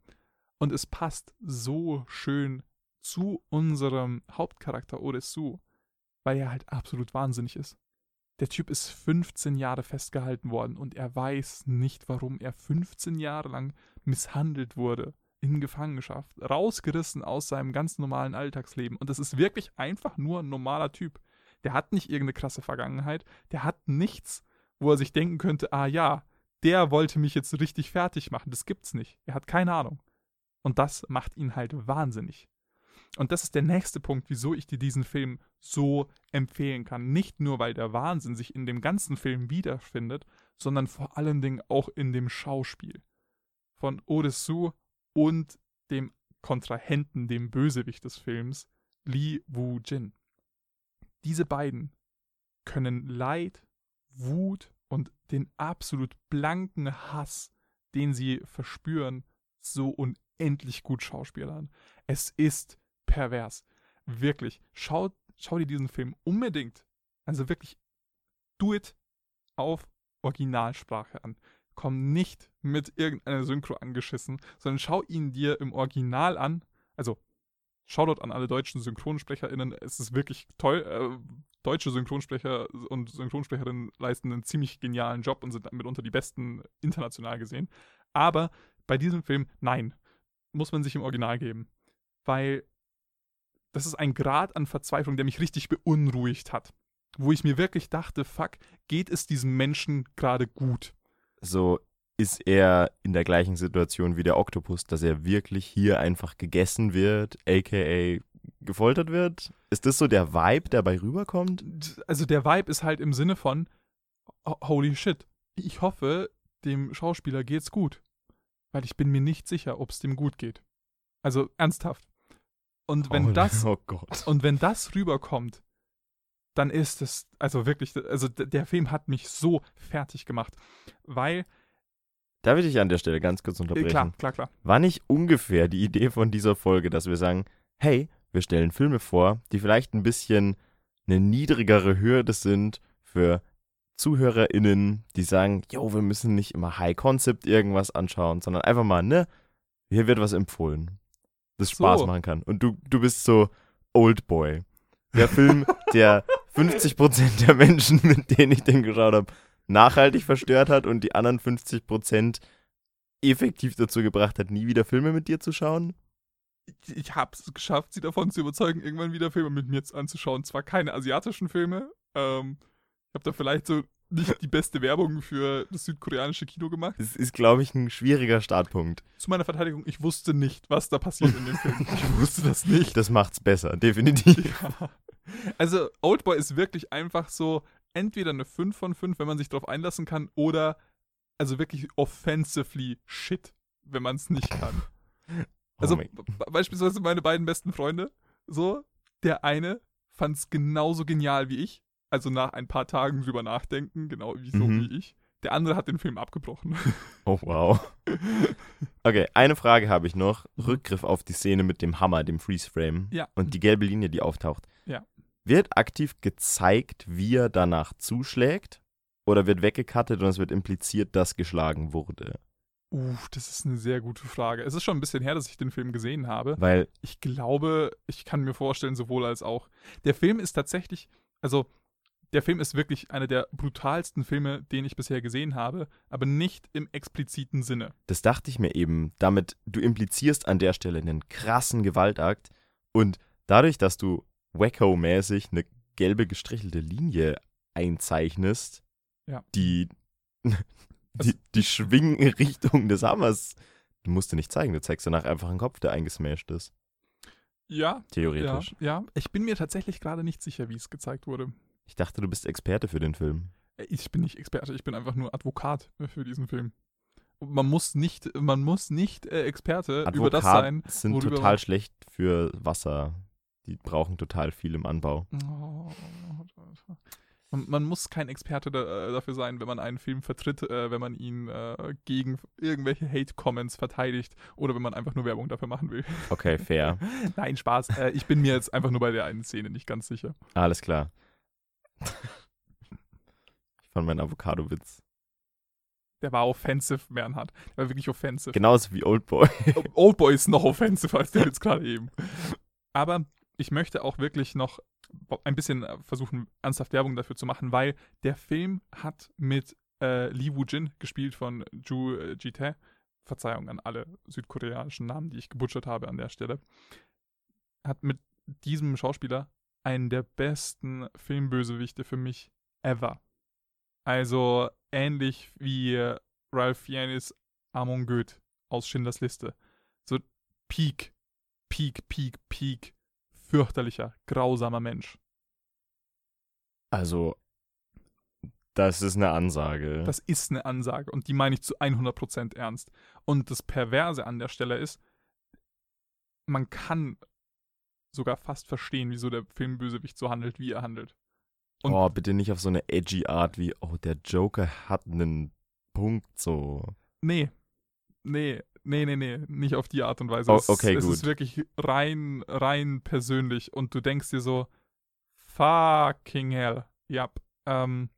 Und es passt so schön zu unserem Hauptcharakter Oresu, weil er halt absolut wahnsinnig ist. Der Typ ist 15 Jahre festgehalten worden und er weiß nicht, warum er 15 Jahre lang misshandelt wurde, in Gefangenschaft, rausgerissen aus seinem ganz normalen Alltagsleben. Und das ist wirklich einfach nur ein normaler Typ. Der hat nicht irgendeine krasse Vergangenheit, der hat nichts, wo er sich denken könnte, ah ja, der wollte mich jetzt richtig fertig machen. Das gibt's nicht. Er hat keine Ahnung. Und das macht ihn halt wahnsinnig. Und das ist der nächste Punkt, wieso ich dir diesen Film so empfehlen kann. Nicht nur, weil der Wahnsinn sich in dem ganzen Film wiederfindet, sondern vor allen Dingen auch in dem Schauspiel von Odesu und dem Kontrahenten, dem Bösewicht des Films, Lee Woo-jin. Diese beiden können Leid, Wut und den absolut blanken Hass, den sie verspüren, so unendlich gut schauspielern. Es ist pervers. Wirklich. Schau, schau dir diesen Film unbedingt. Also wirklich, do it auf Originalsprache an. Komm nicht mit irgendeiner Synchro angeschissen, sondern schau ihn dir im Original an. Also, schau dort an alle deutschen SynchronsprecherInnen. Es ist wirklich toll. Äh, deutsche Synchronsprecher und Synchronsprecherinnen leisten einen ziemlich genialen Job und sind mitunter die besten international gesehen. Aber bei diesem Film, nein, muss man sich im Original geben. Weil das ist ein Grad an Verzweiflung, der mich richtig beunruhigt hat. Wo ich mir wirklich dachte, fuck, geht es diesem Menschen gerade gut? So ist er in der gleichen Situation wie der Oktopus, dass er wirklich hier einfach gegessen wird, aka gefoltert wird? Ist das so der Vibe, der bei rüberkommt? Also der Vibe ist halt im Sinne von, ho- holy shit, ich hoffe, dem Schauspieler geht's gut. Weil ich bin mir nicht sicher, ob es dem gut geht. Also ernsthaft. Und wenn oh, das Oh. Und wenn das rüberkommt, dann ist es, also wirklich, also der Film hat mich so fertig gemacht, weil. Darf ich dich an der Stelle ganz kurz unterbrechen? Klar, klar, klar. War nicht ungefähr die Idee von dieser Folge, dass wir sagen, hey, wir stellen Filme vor, die vielleicht ein bisschen eine niedrigere Hürde sind für ZuhörerInnen, die sagen, yo, wir müssen nicht immer High Concept irgendwas anschauen, sondern einfach mal, ne, hier wird was empfohlen, das Spaß so. machen kann. Und du, du bist so Old Boy. Der Film, der <laughs> 50% der Menschen, mit denen ich den geschaut habe, nachhaltig verstört hat und die anderen 50% effektiv dazu gebracht hat, nie wieder Filme mit dir zu schauen? Ich, ich habe es geschafft, sie davon zu überzeugen, irgendwann wieder Filme mit mir anzuschauen. Zwar keine asiatischen Filme, ähm, ich habe da vielleicht so nicht die beste Werbung für das südkoreanische Kino gemacht. Das ist, glaube ich, ein schwieriger Startpunkt. Zu meiner Verteidigung, ich wusste nicht, was da passiert in dem Film. <laughs> Ich wusste das nicht. Das macht's besser, definitiv. <laughs> Ja. Also, Oldboy ist wirklich einfach so entweder eine 5 von 5, wenn man sich darauf einlassen kann, oder also wirklich offensively shit, wenn man es nicht kann. <laughs> Also, oh beispielsweise meine beiden besten Freunde, so, der eine fand es genauso genial wie ich also nach ein paar Tagen drüber nachdenken, genau wie so mhm. wie ich. Der andere hat den Film abgebrochen. <laughs> Oh, wow. Okay, eine Frage habe ich noch. Rückgriff auf die Szene mit dem Hammer, dem Freeze-Frame. Ja. Und die gelbe Linie, die auftaucht. Ja. Wird aktiv gezeigt, wie er danach zuschlägt? Oder wird weggekattet und es wird impliziert, dass geschlagen wurde? Uh, das ist eine sehr gute Frage. Es ist schon ein bisschen her, dass ich den Film gesehen habe. Weil. Ich glaube, ich kann mir vorstellen, sowohl als auch. Der Film ist tatsächlich, also der Film ist wirklich einer der brutalsten Filme, den ich bisher gesehen habe, aber nicht im expliziten Sinne. Das dachte ich mir eben. Damit, du implizierst an der Stelle einen krassen Gewaltakt und dadurch, dass du Wacko-mäßig eine gelbe gestrichelte Linie einzeichnest, ja. die, <laughs> die, die Schwingrichtung des Hammers, du musst dir nicht zeigen, du zeigst danach einfach einen Kopf, der eingesmashed ist. Ja. Theoretisch. Ja, ja. Ich bin mir tatsächlich gerade nicht sicher, wie es gezeigt wurde. Ich dachte, du bist Experte für den Film. Ich bin nicht Experte, ich bin einfach nur Advokat für diesen Film. Man muss nicht, man muss nicht äh, Experte Advokat über das sein. sind total schlecht für Wasser. Die brauchen total viel im Anbau. Oh, man, man, muss kein Experte da, äh, dafür sein, wenn man einen Film vertritt, äh, wenn man ihn äh, gegen irgendwelche Hate-Comments verteidigt oder wenn man einfach nur Werbung dafür machen will. Okay, fair. <laughs> Nein, Spaß. Äh, ich bin mir jetzt einfach nur bei der einen Szene nicht ganz sicher. Alles klar. Ich fand meinen Avocado-Witz. Der war offensive, Bernhard. Der war wirklich offensive. Genauso wie Oldboy. Oldboy ist noch offensive als der jetzt gerade eben. Aber ich möchte auch wirklich noch ein bisschen versuchen, ernsthaft Werbung dafür zu machen, weil der Film hat mit äh, Lee Woo-jin, gespielt von Ju äh, Ji-tae, Verzeihung an alle südkoreanischen Namen, die ich gebutschert habe an der Stelle, hat mit diesem Schauspieler einen der besten Filmbösewichte für mich ever. Also ähnlich wie Ralph Fiennes Amon Goeth aus Schindlers Liste. So Peak, Peak, Peak, Peak. Fürchterlicher, grausamer Mensch. Also, das ist eine Ansage. Das ist eine Ansage und die meine ich zu 100% ernst. Und das Perverse an der Stelle ist, man kann sogar fast verstehen, wieso der Filmbösewicht so handelt, wie er handelt. Und oh, bitte nicht auf so eine edgy Art wie, oh, der Joker hat einen Punkt so. Nee. Nee, nee, nee, nee, nicht auf die Art und Weise. Oh, okay, es, gut. Es ist wirklich rein, rein persönlich und du denkst dir so, fucking hell. Ja, ähm,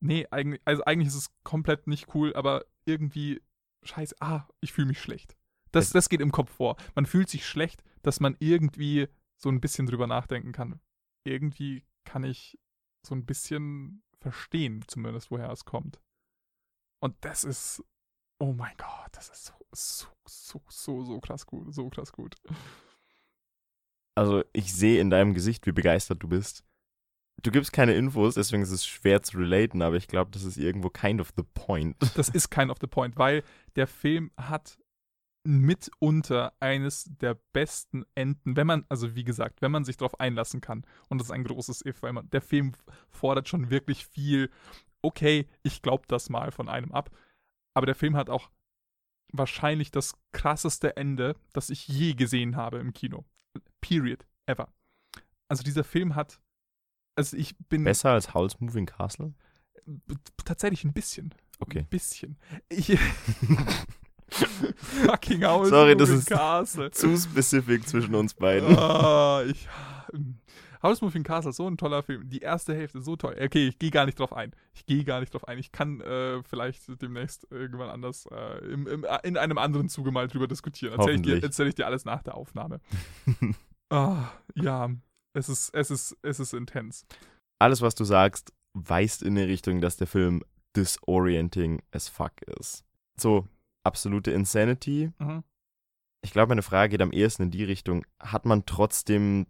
nee, eigentlich, also eigentlich ist es komplett nicht cool, aber irgendwie, scheiße, ah, ich fühle mich schlecht. Das, das geht im Kopf vor. Man fühlt sich schlecht, dass man irgendwie so ein bisschen drüber nachdenken kann. Irgendwie kann ich so ein bisschen verstehen, zumindest, woher es kommt. Und das ist, oh mein Gott, das ist so, so, so, so, so krass gut, so krass gut. Also, ich sehe in deinem Gesicht, wie begeistert du bist. Du gibst keine Infos, deswegen ist es schwer zu relaten, aber ich glaube, das ist irgendwo kind of the point. Das ist kind of the point, weil der Film hat mitunter eines der besten Enden, wenn man, also wie gesagt, wenn man sich darauf einlassen kann. Und das ist ein großes If, weil man, der Film fordert schon wirklich viel. Okay, ich glaube das mal von einem ab. Aber der Film hat auch wahrscheinlich das krasseste Ende, das ich je gesehen habe im Kino. Period. Ever. Also dieser Film hat Also ich bin. Besser als Howl's Moving Castle? Tatsächlich ein bisschen. Okay. Ein bisschen. Ich. <laughs> <laughs> <laughs> Fucking Howl's Sorry, Moving das ist Castle. Zu spezifisch zwischen uns beiden. Ah, ich. House Moving Castle, so ein toller Film. Die erste Hälfte so toll. Okay, ich gehe gar nicht drauf ein. Ich gehe gar nicht drauf ein. Ich kann äh, vielleicht demnächst irgendwann anders äh, im, im, in einem anderen Zuge mal drüber diskutieren. Erzähle ich, dir- erzähl ich dir alles nach der Aufnahme. <laughs> Ah, ja, es ist, es ist, es ist intens. Alles, was du sagst, weist in die Richtung, dass der Film disorienting as fuck ist. So, absolute Insanity. Mhm. Ich glaube, meine Frage geht am ehesten in die Richtung, hat man trotzdem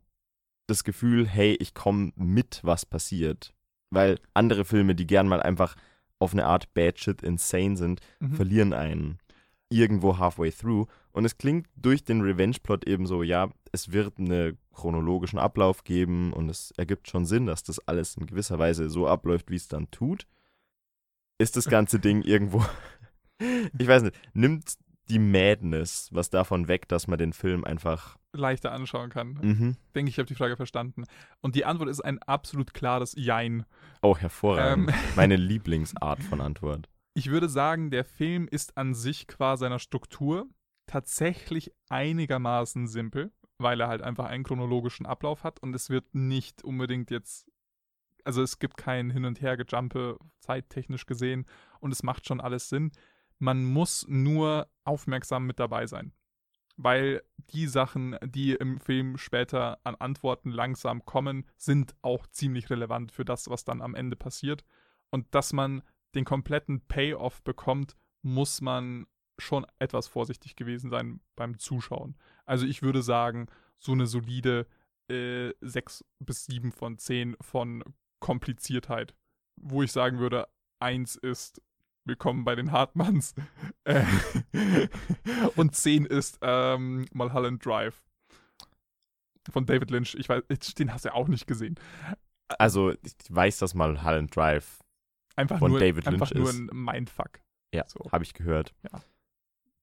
das Gefühl, hey, ich komme mit, was passiert? Weil andere Filme, die gern mal einfach auf eine Art bad shit insane sind, Mhm. verlieren einen irgendwo halfway through. Und es klingt durch den Revenge-Plot eben so, ja, es wird einen chronologischen Ablauf geben und es ergibt schon Sinn, dass das alles in gewisser Weise so abläuft, wie es dann tut. Ist das ganze <laughs> Ding irgendwo, ich weiß nicht, nimmt die Madness was davon weg, dass man den Film einfach, Leichter anschauen kann. mhm. Denke ich, ich habe die Frage verstanden. Und die Antwort ist ein absolut klares Jein. oh, hervorragend. Ähm. <laughs> Meine Lieblingsart von Antwort. Ich würde sagen, der Film ist an sich qua seiner Struktur tatsächlich einigermaßen simpel, weil er halt einfach einen chronologischen Ablauf hat und es wird nicht unbedingt jetzt, also es gibt kein Hin- und Hergejumpe zeittechnisch gesehen und es macht schon alles Sinn. Man muss nur aufmerksam mit dabei sein, weil die Sachen, die im Film später an Antworten langsam kommen, sind auch ziemlich relevant für das, was dann am Ende passiert und dass man den kompletten Payoff bekommt, muss man schon etwas vorsichtig gewesen sein beim Zuschauen. Also ich würde sagen, so eine solide äh, 6 bis 7 von 10 von Kompliziertheit. Wo ich sagen würde, 1 ist Willkommen bei den Hartmanns äh, <laughs> und 10 ist ähm, Mulholland Drive von David Lynch. Ich weiß, den hast du ja auch nicht gesehen. Also, ich weiß, dass mal Holland Drive, Einfach Von nur, David einfach Lynch nur ist. ein Mindfuck. ja, So. habe ich gehört.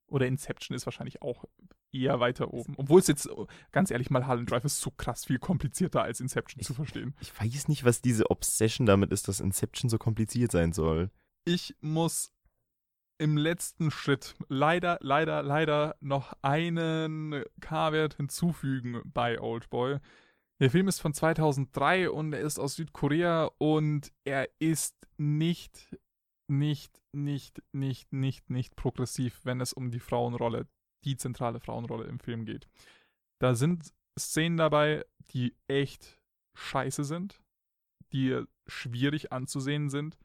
Oder Inception ist wahrscheinlich auch eher weiter oben. Obwohl es jetzt, ganz ehrlich, mal Harlan Drive ist so krass viel komplizierter als Inception zu verstehen. Ich weiß nicht, was diese Obsession damit ist, dass Inception so kompliziert sein soll. Ich muss im letzten Schritt leider, leider, leider noch einen K-Wert hinzufügen bei Oldboy. Der Film ist von 2003 und er ist aus Südkorea und er ist nicht, nicht, nicht, nicht, nicht, nicht progressiv, wenn es um die Frauenrolle, die zentrale Frauenrolle im Film geht. Da sind Szenen dabei, die echt scheiße sind, die schwierig anzusehen sind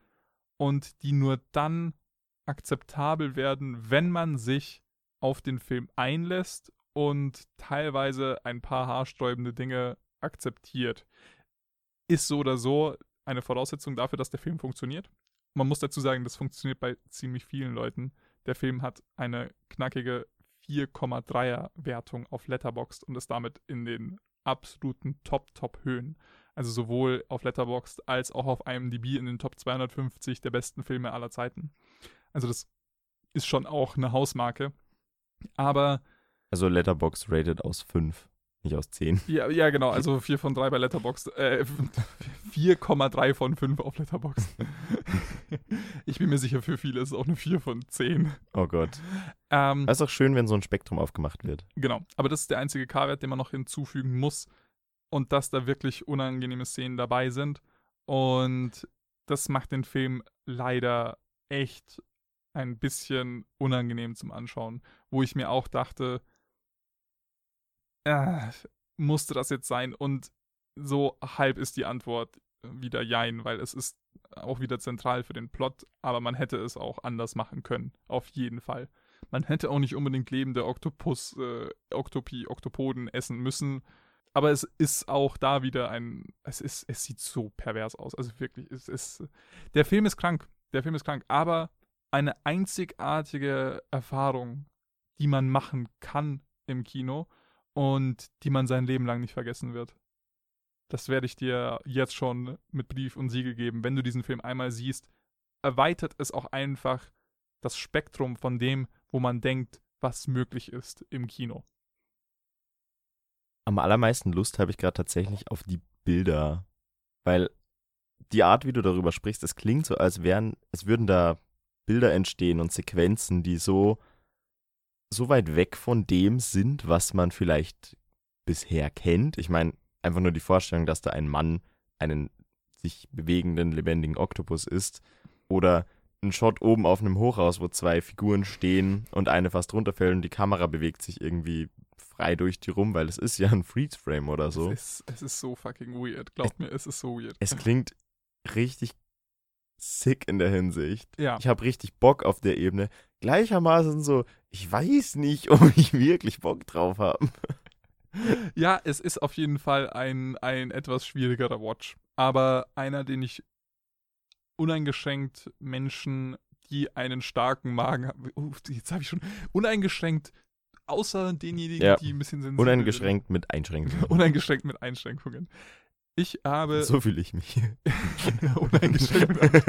und die nur dann akzeptabel werden, wenn man sich auf den Film einlässt und teilweise ein paar haarsträubende Dinge akzeptiert. Ist so oder so eine Voraussetzung dafür, dass der Film funktioniert. Man muss dazu sagen, das funktioniert bei ziemlich vielen Leuten. Der Film hat eine knackige 4,3er Wertung auf Letterboxd und ist damit in den absoluten Top-Top-Höhen. Also sowohl auf Letterboxd als auch auf IMDb in den Top 250 der besten Filme aller Zeiten. Also das ist schon auch eine Hausmarke. Aber Also Letterbox rated aus 5, nicht aus 10. <laughs> ja, ja genau, also 4 von 3 bei Letterboxd. Äh, <laughs> 4,3 von 5 auf Letterboxd. <laughs> ich bin mir sicher, für viele ist es auch eine 4 von 10. Oh Gott. Ähm, Es ist auch schön, wenn so ein Spektrum aufgemacht wird. Genau, aber das ist der einzige K-Wert, den man noch hinzufügen muss. Und dass da wirklich unangenehme Szenen dabei sind. Und das macht den Film leider echt ein bisschen unangenehm zum Anschauen. Wo ich mir auch dachte, äh, musste das jetzt sein? Und so halb ist die Antwort wieder Jein, weil es ist auch wieder zentral für den Plot, aber man hätte es auch anders machen können. Auf jeden Fall. Man hätte auch nicht unbedingt lebende Oktopus, äh, Oktopi, Oktopoden essen müssen. Aber es ist auch da wieder ein. Es ist, es sieht so pervers aus. Also wirklich, es ist. Der Film ist krank. Der Film ist krank. Aber eine einzigartige Erfahrung, die man machen kann im Kino und die man sein Leben lang nicht vergessen wird. Das werde ich dir jetzt schon mit Brief und Siegel geben. Wenn du diesen Film einmal siehst, erweitert es auch einfach das Spektrum von dem, wo man denkt, was möglich ist im Kino. Am allermeisten Lust habe ich gerade tatsächlich auf die Bilder. Weil die Art, wie du darüber sprichst, es klingt so, als wären, es würden da Bilder entstehen und Sequenzen, die so, so weit weg von dem sind, was man vielleicht bisher kennt. Ich meine, einfach nur die Vorstellung, dass da ein Mann einen sich bewegenden, lebendigen Oktopus ist. Oder ein Shot oben auf einem Hochhaus, wo zwei Figuren stehen und eine fast runterfällt und die Kamera bewegt sich irgendwie frei durch die rum, weil es ist ja ein Freeze-Frame oder so. Es ist, es ist so fucking weird. Glaubt mir, es ist so weird. Es klingt richtig sick in der Hinsicht. Ja. Ich habe richtig Bock auf der Ebene. Gleichermaßen so, ich weiß nicht, <laughs> ob ich wirklich Bock drauf habe. Ja, es ist auf jeden Fall ein, ein etwas schwierigerer Watch. Aber einer, den ich uneingeschränkt Menschen, die einen starken Magen haben. Uh, jetzt habe ich schon uneingeschränkt, außer denjenigen, Ja. die ein bisschen sensibel Uneingeschränkt mit Einschränkungen. Uneingeschränkt mit Einschränkungen. Ich habe. So fühle ich mich. <laughs> uneingeschränkt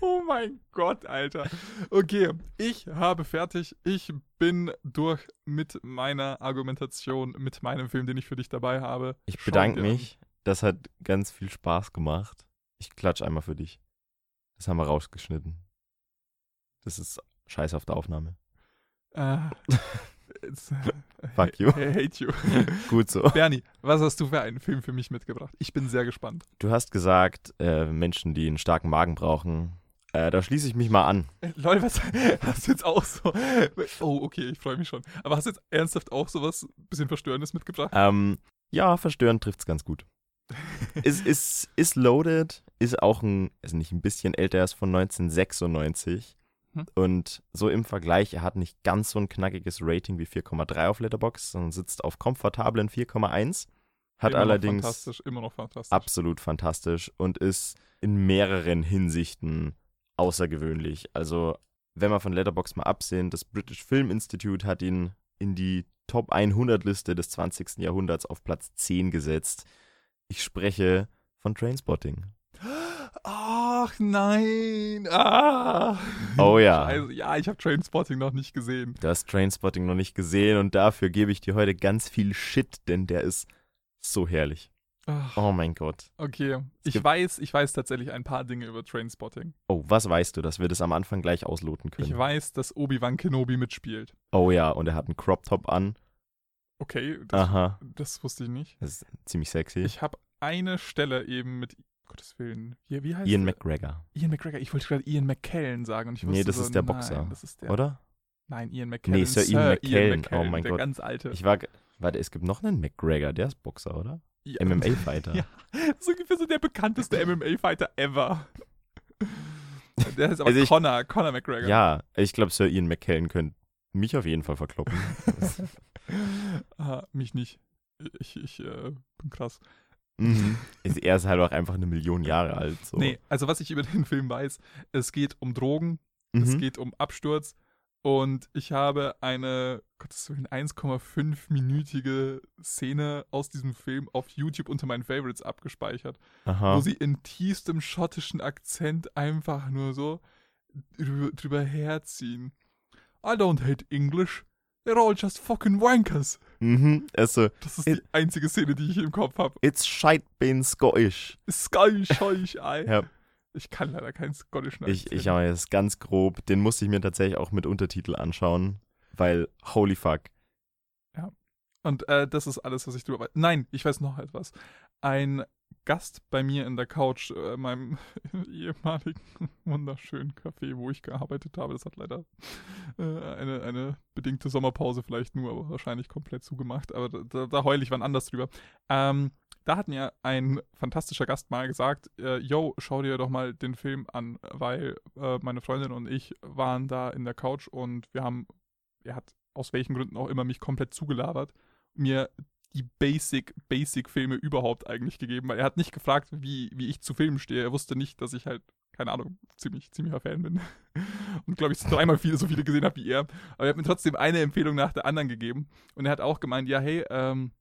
Oh mein Gott, Alter. Okay, ich habe fertig. Ich bin durch mit meiner Argumentation, mit meinem Film, den ich für dich dabei habe. Ich Schau bedanke mich. Das hat ganz viel Spaß gemacht. Ich klatsch einmal für dich. Das haben wir rausgeschnitten. Das ist scheiße auf der Aufnahme. <laughs> It's, äh, Fuck you. I hate you. <laughs> Gut so. Bernie, was hast du für einen Film für mich mitgebracht? Ich bin sehr gespannt. Du hast gesagt, äh, Menschen, die einen starken Magen brauchen. Äh, da schließe ich mich mal an. Äh, Lol, was <laughs> hast du jetzt auch so? Oh, okay, ich freue mich schon. Aber hast du jetzt ernsthaft auch sowas bisschen Verstörendes mitgebracht? Ähm, ja, verstörend trifft's ganz gut. ist, ist, ist loaded, ist auch ein, ist nicht ein bisschen älter, er ist von 1996. Hm. Und so im Vergleich, er hat nicht ganz so ein knackiges Rating wie 4,3 auf Letterboxd, sondern sitzt auf komfortablen 4,1. Hat immer allerdings fantastisch, immer noch fantastisch. absolut fantastisch und ist in mehreren Hinsichten außergewöhnlich. Also, wenn wir von Letterboxd mal absehen, das British Film Institute hat ihn in die Top 100 Liste des 20. Jahrhunderts auf Platz 10 gesetzt. Ich spreche von Trainspotting. Ach nein. Ah. Oh ja. Scheiße. Ja, ich habe Trainspotting noch nicht gesehen. Du hast Trainspotting noch nicht gesehen und dafür gebe ich dir heute ganz viel Shit, denn der ist so herrlich. Ach, Oh mein Gott. okay. Ich weiß, ich weiß tatsächlich ein paar Dinge über Trainspotting. Oh, was weißt du, dass wir das am Anfang gleich ausloten können? Ich weiß, dass Obi-Wan Kenobi mitspielt. oh ja, und er hat einen Crop Top an. Okay, das, Aha, das wusste ich nicht. das ist ziemlich sexy. Ich habe eine Stelle eben mit Gottes Willen. Wie, wie heißt Ian der? McGregor, Ian McGregor. Ich wollte gerade Ian McKellen sagen und ich wusste Nee, das so, ist der nein, Boxer. Das ist der. oder? Nein, Ian McKellen. Nee, Sir Ian McKellen. Oh mein der Gott. ganz alte. Ich war, warte, es gibt noch einen McGregor, der ist Boxer, oder? ja, MMA-Fighter. <laughs> Ja. Das ist ungefähr so der bekannteste <laughs> MMA-Fighter ever. Der ist aber Also ich- Conor, Conor McGregor. Ja, ich glaube, Sir Ian McKellen könnte mich auf jeden Fall verkloppen. <laughs> ah, mich nicht. Ich, ich äh, bin krass. Mhm. Ist- Er ist halt auch einfach eine Million Jahre alt. So. Nee, also was ich über <laughs> den Film weiß, es geht um Drogen, es Mhm. geht um Absturz und ich habe eine, Gottes Willen, 1,5-minütige Szene aus diesem Film auf YouTube unter meinen Favorites abgespeichert, wo Aha. sie in tiefstem schottischen Akzent einfach nur so drüber herziehen. I don't hate English. They're all just fucking wankers. Mhm. Also, Das ist die einzige Szene, die ich im Kopf habe. it's shite being Scottish. Sky, scheuch, ei. Ja, Ich kann leider keinen schottischen ich, Akzent. ich aber jetzt ganz grob. Den musste ich mir tatsächlich auch mit Untertitel anschauen, weil holy fuck. Und äh, das ist alles, was ich drüber weiß. Nein, ich weiß noch etwas. Ein Gast bei mir in der Couch, äh, meinem <laughs> ehemaligen wunderschönen Café, wo ich gearbeitet habe, das hat leider äh, eine, eine bedingte Sommerpause vielleicht nur, aber wahrscheinlich komplett zugemacht. Aber da, da, da heule ich wann anders drüber. Ähm, da hat mir ein fantastischer Gast mal gesagt, äh, yo, schau dir doch mal den Film an, weil äh, meine Freundin und ich waren da in der Couch und wir haben, er hat aus welchen Gründen auch immer mich komplett zugelabert, mir die Basic, Basic-Filme überhaupt eigentlich gegeben, weil er hat nicht gefragt, wie, wie ich zu Filmen stehe. Er wusste nicht, dass ich halt, keine Ahnung, ziemlich, ziemlicher Fan bin. <laughs> Und glaube ich, dreimal viele, so viele gesehen habe wie er. Aber er hat mir trotzdem eine Empfehlung nach der anderen gegeben. Und er hat auch gemeint, ja, hey, ähm,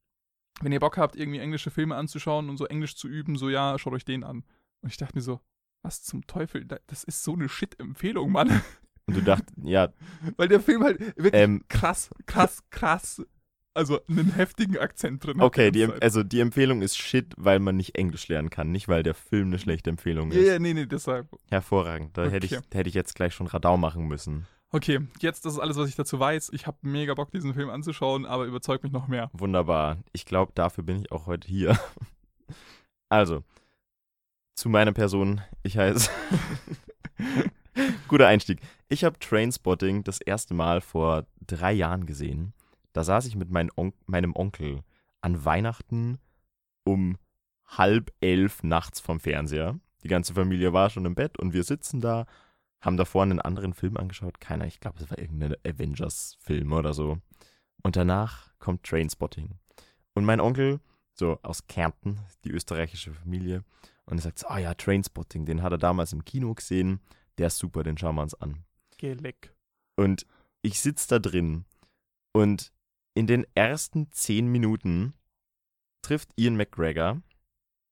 wenn ihr Bock habt, irgendwie englische Filme anzuschauen und so Englisch zu üben, so ja, schaut euch den an. Und ich dachte mir so, was zum Teufel? Da- Das ist so eine Shit-Empfehlung, Mann. Und du dachtest, ja, <laughs> Weil der Film halt wirklich ähm, krass, krass, krass also einen heftigen Akzent drin. Okay, die, also die Empfehlung ist shit, weil man nicht Englisch lernen kann, nicht weil der Film eine schlechte Empfehlung ist. Ja, ja, nee, nee, deshalb. Hervorragend. Da okay. hätte, ich, hätte ich jetzt gleich schon Radau machen müssen. Okay, jetzt das ist alles, was ich dazu weiß. Ich habe mega Bock, diesen Film anzuschauen, aber überzeugt mich noch mehr. Wunderbar. Ich glaube, dafür bin ich auch heute hier. <laughs> Also, zu meiner Person. Ich heiße. <laughs> Guter Einstieg. Ich habe Trainspotting das erste Mal vor drei Jahren gesehen. Da saß ich mit On meinem Onkel an Weihnachten um halb elf nachts vom Fernseher. Die ganze Familie war schon im Bett und wir sitzen da, haben davor einen anderen Film angeschaut. Keiner, ich glaube, es war irgendein Avengers-Film oder so. Und danach kommt Trainspotting. Und mein Onkel, so aus Kärnten, die österreichische Familie, und er sagt, so, oh ja, Trainspotting, den hat er damals im Kino gesehen. Der ist super, den schauen wir uns an. Geleck. Und ich sitze da drin und in den ersten zehn Minuten trifft Ian McGregor,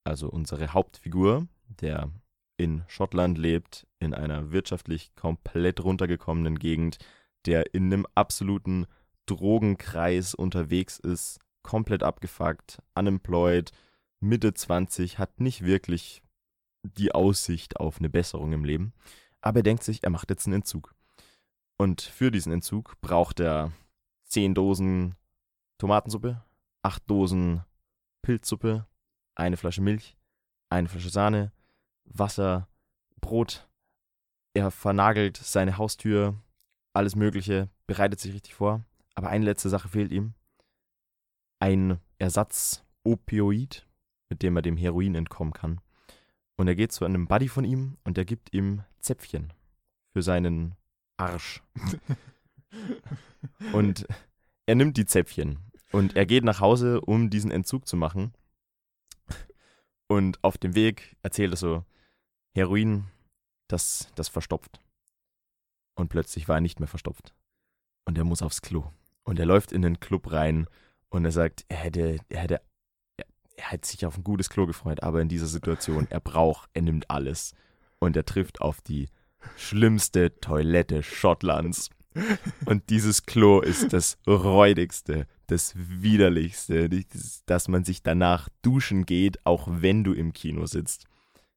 also unsere Hauptfigur, der in Schottland lebt, in einer wirtschaftlich komplett runtergekommenen Gegend, der in einem absoluten Drogenkreis unterwegs ist, komplett abgefuckt, unemployed, Mitte 20, hat nicht wirklich die Aussicht auf eine Besserung im Leben, aber er denkt sich, er macht jetzt einen Entzug. Und für diesen Entzug braucht er zehn Dosen Tomatensuppe, acht Dosen Pilzsuppe, eine Flasche Milch, eine Flasche Sahne, Wasser, Brot. Er vernagelt seine Haustür, alles Mögliche, bereitet sich richtig vor. Aber eine letzte Sache fehlt ihm. Ein Ersatz-Opioid, mit dem er dem Heroin entkommen kann. Und er geht zu einem Buddy von ihm und der gibt ihm Zäpfchen für seinen Arsch. <laughs> <laughs> und er nimmt die Zäpfchen und er geht nach Hause, um diesen Entzug zu machen. Und auf dem Weg erzählt er so, Heroin, das, das verstopft. Und plötzlich war er nicht mehr verstopft. Und er muss aufs Klo. Und er läuft in den Club rein und er sagt, er hätte, er hätte, er, er hätte sich auf ein gutes Klo gefreut, aber in dieser Situation, er braucht, er nimmt alles. Und er trifft auf die schlimmste Toilette Schottlands. Und dieses Klo ist das räudigste, das widerlichste, dass man sich danach duschen geht, auch wenn du im Kino sitzt.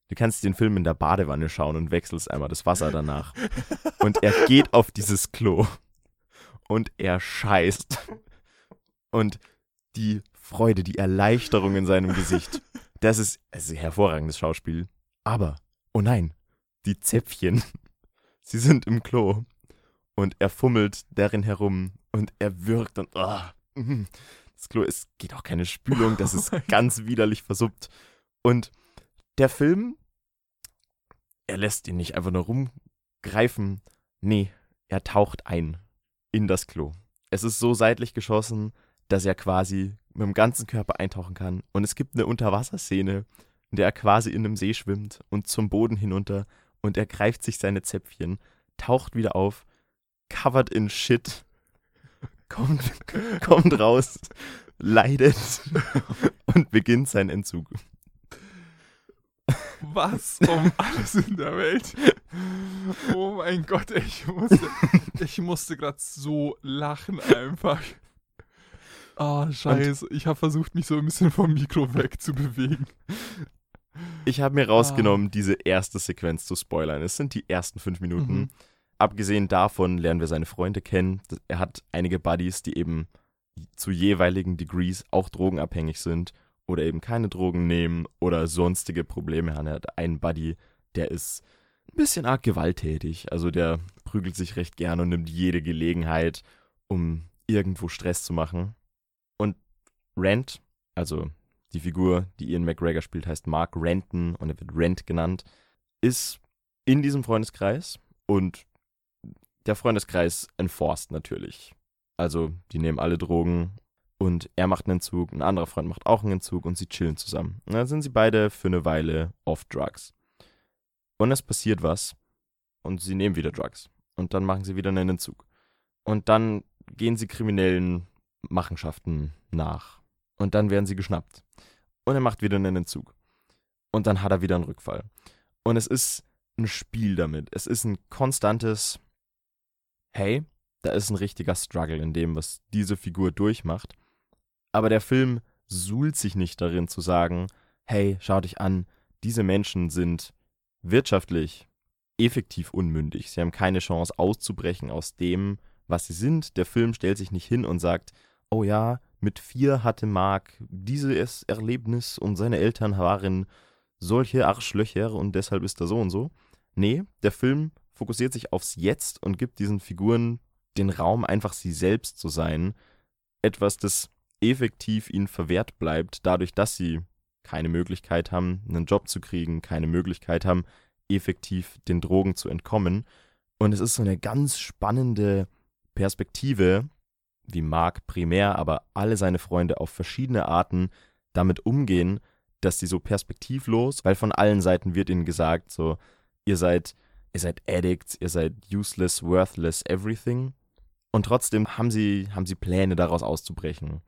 Du kannst den Film in der Badewanne schauen und wechselst einmal das Wasser danach. Und er geht auf dieses Klo und er scheißt. Und die Freude, die Erleichterung in seinem Gesicht, das ist, das hervorragendes Schauspiel. Aber, oh nein, die Zäpfchen, sie sind im Klo und er fummelt darin herum und er wirkt und oh, das Klo ist, geht auch keine Spülung, das ist <laughs> ganz widerlich versuppt. Und der Film, er lässt ihn nicht einfach nur rumgreifen. Nee, er taucht ein in das Klo. Es ist so seitlich geschossen, dass er quasi mit dem ganzen Körper eintauchen kann. Und es gibt eine Unterwasserszene, in der er quasi in einem See schwimmt und zum Boden hinunter und er greift sich seine Zäpfchen, taucht wieder auf covered in shit, kommt, kommt raus, leidet und beginnt seinen Entzug. Was um alles in der Welt? Oh mein Gott, ich musste, ich musste gerade so lachen einfach. Oh, scheiße. Und ich habe versucht, mich so ein bisschen vom Mikro wegzubewegen. Ich habe mir rausgenommen, ah. diese erste Sequenz zu spoilern. Es sind die ersten fünf Minuten. Mhm. Abgesehen davon lernen wir seine Freunde kennen. Er hat einige Buddies, die eben zu jeweiligen Degrees auch drogenabhängig sind oder eben keine Drogen nehmen oder sonstige Probleme haben. Er hat einen Buddy, der ist ein bisschen arg gewalttätig. Also der prügelt sich recht gern und nimmt jede Gelegenheit, um irgendwo Stress zu machen. Und Rent, also die Figur, die Ian McGregor spielt, heißt Mark Renton und er wird Rent genannt, ist in diesem Freundeskreis und der Freundeskreis enforced natürlich. Also, die nehmen alle Drogen und er macht einen Entzug, ein anderer Freund macht auch einen Entzug und sie chillen zusammen. Und dann sind sie beide für eine Weile off Drugs. Und es passiert was und sie nehmen wieder Drugs. Und dann machen sie wieder einen Entzug. Und dann gehen sie kriminellen Machenschaften nach. Und dann werden sie geschnappt. Und er macht wieder einen Entzug. Und dann hat er wieder einen Rückfall. Und es ist ein Spiel damit. Es ist ein konstantes hey, da ist ein richtiger Struggle in dem, was diese Figur durchmacht. Aber der Film suhlt sich nicht darin zu sagen, hey, schau dich an, diese Menschen sind wirtschaftlich effektiv unmündig. Sie haben keine Chance auszubrechen aus dem, was sie sind. Der Film stellt sich nicht hin und sagt, oh ja, mit vier hatte Mark dieses Erlebnis und seine Eltern waren solche Arschlöcher und deshalb ist er so und so. Nee, der Film fokussiert sich aufs Jetzt und gibt diesen Figuren den Raum, einfach sie selbst zu sein. Etwas, das effektiv ihnen verwehrt bleibt, dadurch, dass sie keine Möglichkeit haben, einen Job zu kriegen, keine Möglichkeit haben, effektiv den Drogen zu entkommen. Und es ist so eine ganz spannende Perspektive, wie Mark primär, aber alle seine Freunde auf verschiedene Arten damit umgehen, dass sie so perspektivlos, weil von allen Seiten wird ihnen gesagt, so, ihr seid, ihr seid Addicts, ihr seid useless, worthless, everything. Und trotzdem haben sie, haben sie Pläne, daraus auszubrechen.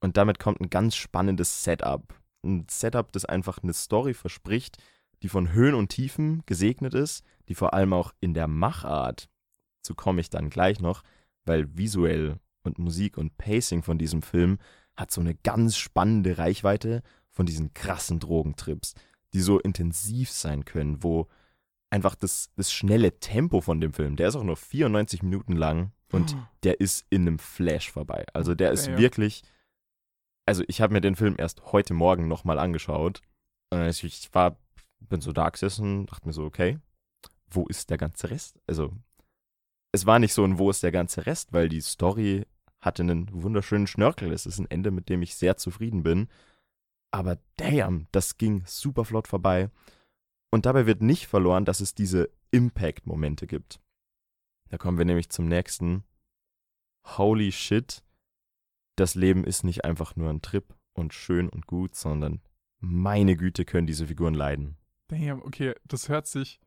Und damit kommt ein ganz spannendes Setup. Ein Setup, das einfach eine Story verspricht, die von Höhen und Tiefen gesegnet ist, die vor allem auch in der Machart, zu komme ich dann gleich noch, weil visuell und Musik und Pacing von diesem Film hat so eine ganz spannende Reichweite von diesen krassen Drogentrips, die so intensiv sein können, wo einfach das, das schnelle Tempo von dem Film, der ist auch nur 94 Minuten lang und oh. der ist in einem Flash vorbei. Also der ist ja, ja. wirklich, also ich habe mir den Film erst heute Morgen nochmal angeschaut und ich war, bin so da gesessen, dachte mir so, okay, wo ist der ganze Rest? Also es war nicht so ein Wo ist der ganze Rest, weil die Story hatte einen wunderschönen Schnörkel. Es ist ein Ende, mit dem ich sehr zufrieden bin. Aber damn, das ging super flott vorbei. Und dabei wird nicht verloren, dass es diese Impact-Momente gibt. Da kommen wir nämlich zum nächsten. Holy shit, das Leben ist nicht einfach nur ein Trip und schön und gut, sondern meine Güte können diese Figuren leiden. Damn, okay, das hört sich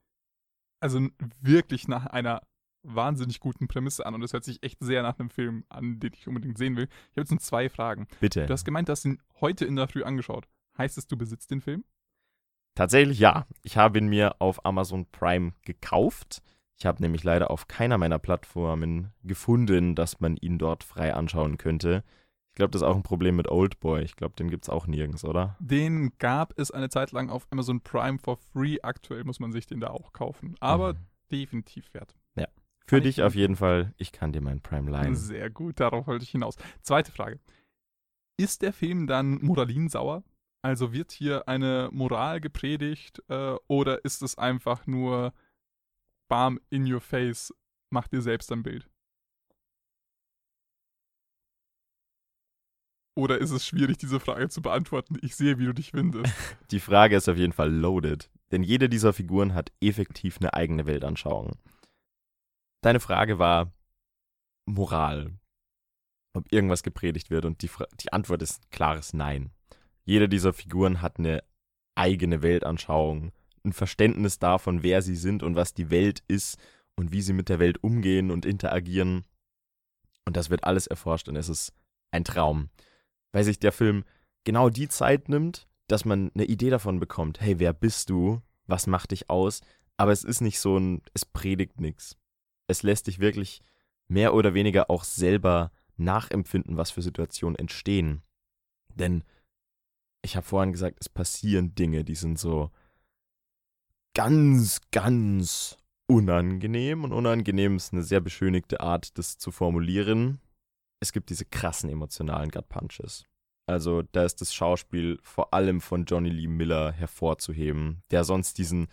also wirklich nach einer wahnsinnig guten Prämisse an und es hört sich echt sehr nach einem Film an, den ich unbedingt sehen will. Ich habe jetzt noch zwei Fragen. Bitte. Du hast gemeint, du hast ihn heute in der Früh angeschaut. Heißt es, du besitzt den Film? Tatsächlich ja. Ich habe ihn mir auf Amazon Prime gekauft. Ich habe nämlich leider auf keiner meiner Plattformen gefunden, dass man ihn dort frei anschauen könnte. Ich glaube, das ist auch ein Problem mit Oldboy. Ich glaube, den gibt es auch nirgends, oder? Den gab es eine Zeit lang auf Amazon Prime for free. Aktuell muss man sich den da auch kaufen. Aber mhm. definitiv wert. Ja. Für dich auf jeden Fall. Ich kann dir meinen Prime leihen. Sehr gut, darauf wollte ich hinaus. Zweite Frage. Ist der Film dann moralinsauer? Also wird hier eine Moral gepredigt äh, oder ist es einfach nur Bam in your face, mach dir selbst ein Bild? Oder ist es schwierig, diese Frage zu beantworten? Ich sehe, wie du dich windest. <laughs> Die Frage ist auf jeden Fall loaded, denn jede dieser Figuren hat effektiv eine eigene Weltanschauung. Deine Frage war Moral. Ob irgendwas gepredigt wird und die, die Antwort ist ein klares Nein. Jede dieser Figuren hat eine eigene Weltanschauung, ein Verständnis davon, wer sie sind und was die Welt ist und wie sie mit der Welt umgehen und interagieren. Und das wird alles erforscht und es ist ein Traum, weil sich der Film genau die Zeit nimmt, dass man eine Idee davon bekommt, hey, wer bist du? Was macht dich aus? Aber es ist nicht so ein, es predigt nichts es lässt dich wirklich mehr oder weniger auch selber nachempfinden, was für Situationen entstehen. Denn ich habe vorhin gesagt, es passieren Dinge, die sind so ganz, ganz unangenehm. Und unangenehm ist eine sehr beschönigte Art, das zu formulieren. Es gibt diese krassen emotionalen Gut Punches. Also da ist das Schauspiel vor allem von Johnny Lee Miller hervorzuheben, der sonst diesen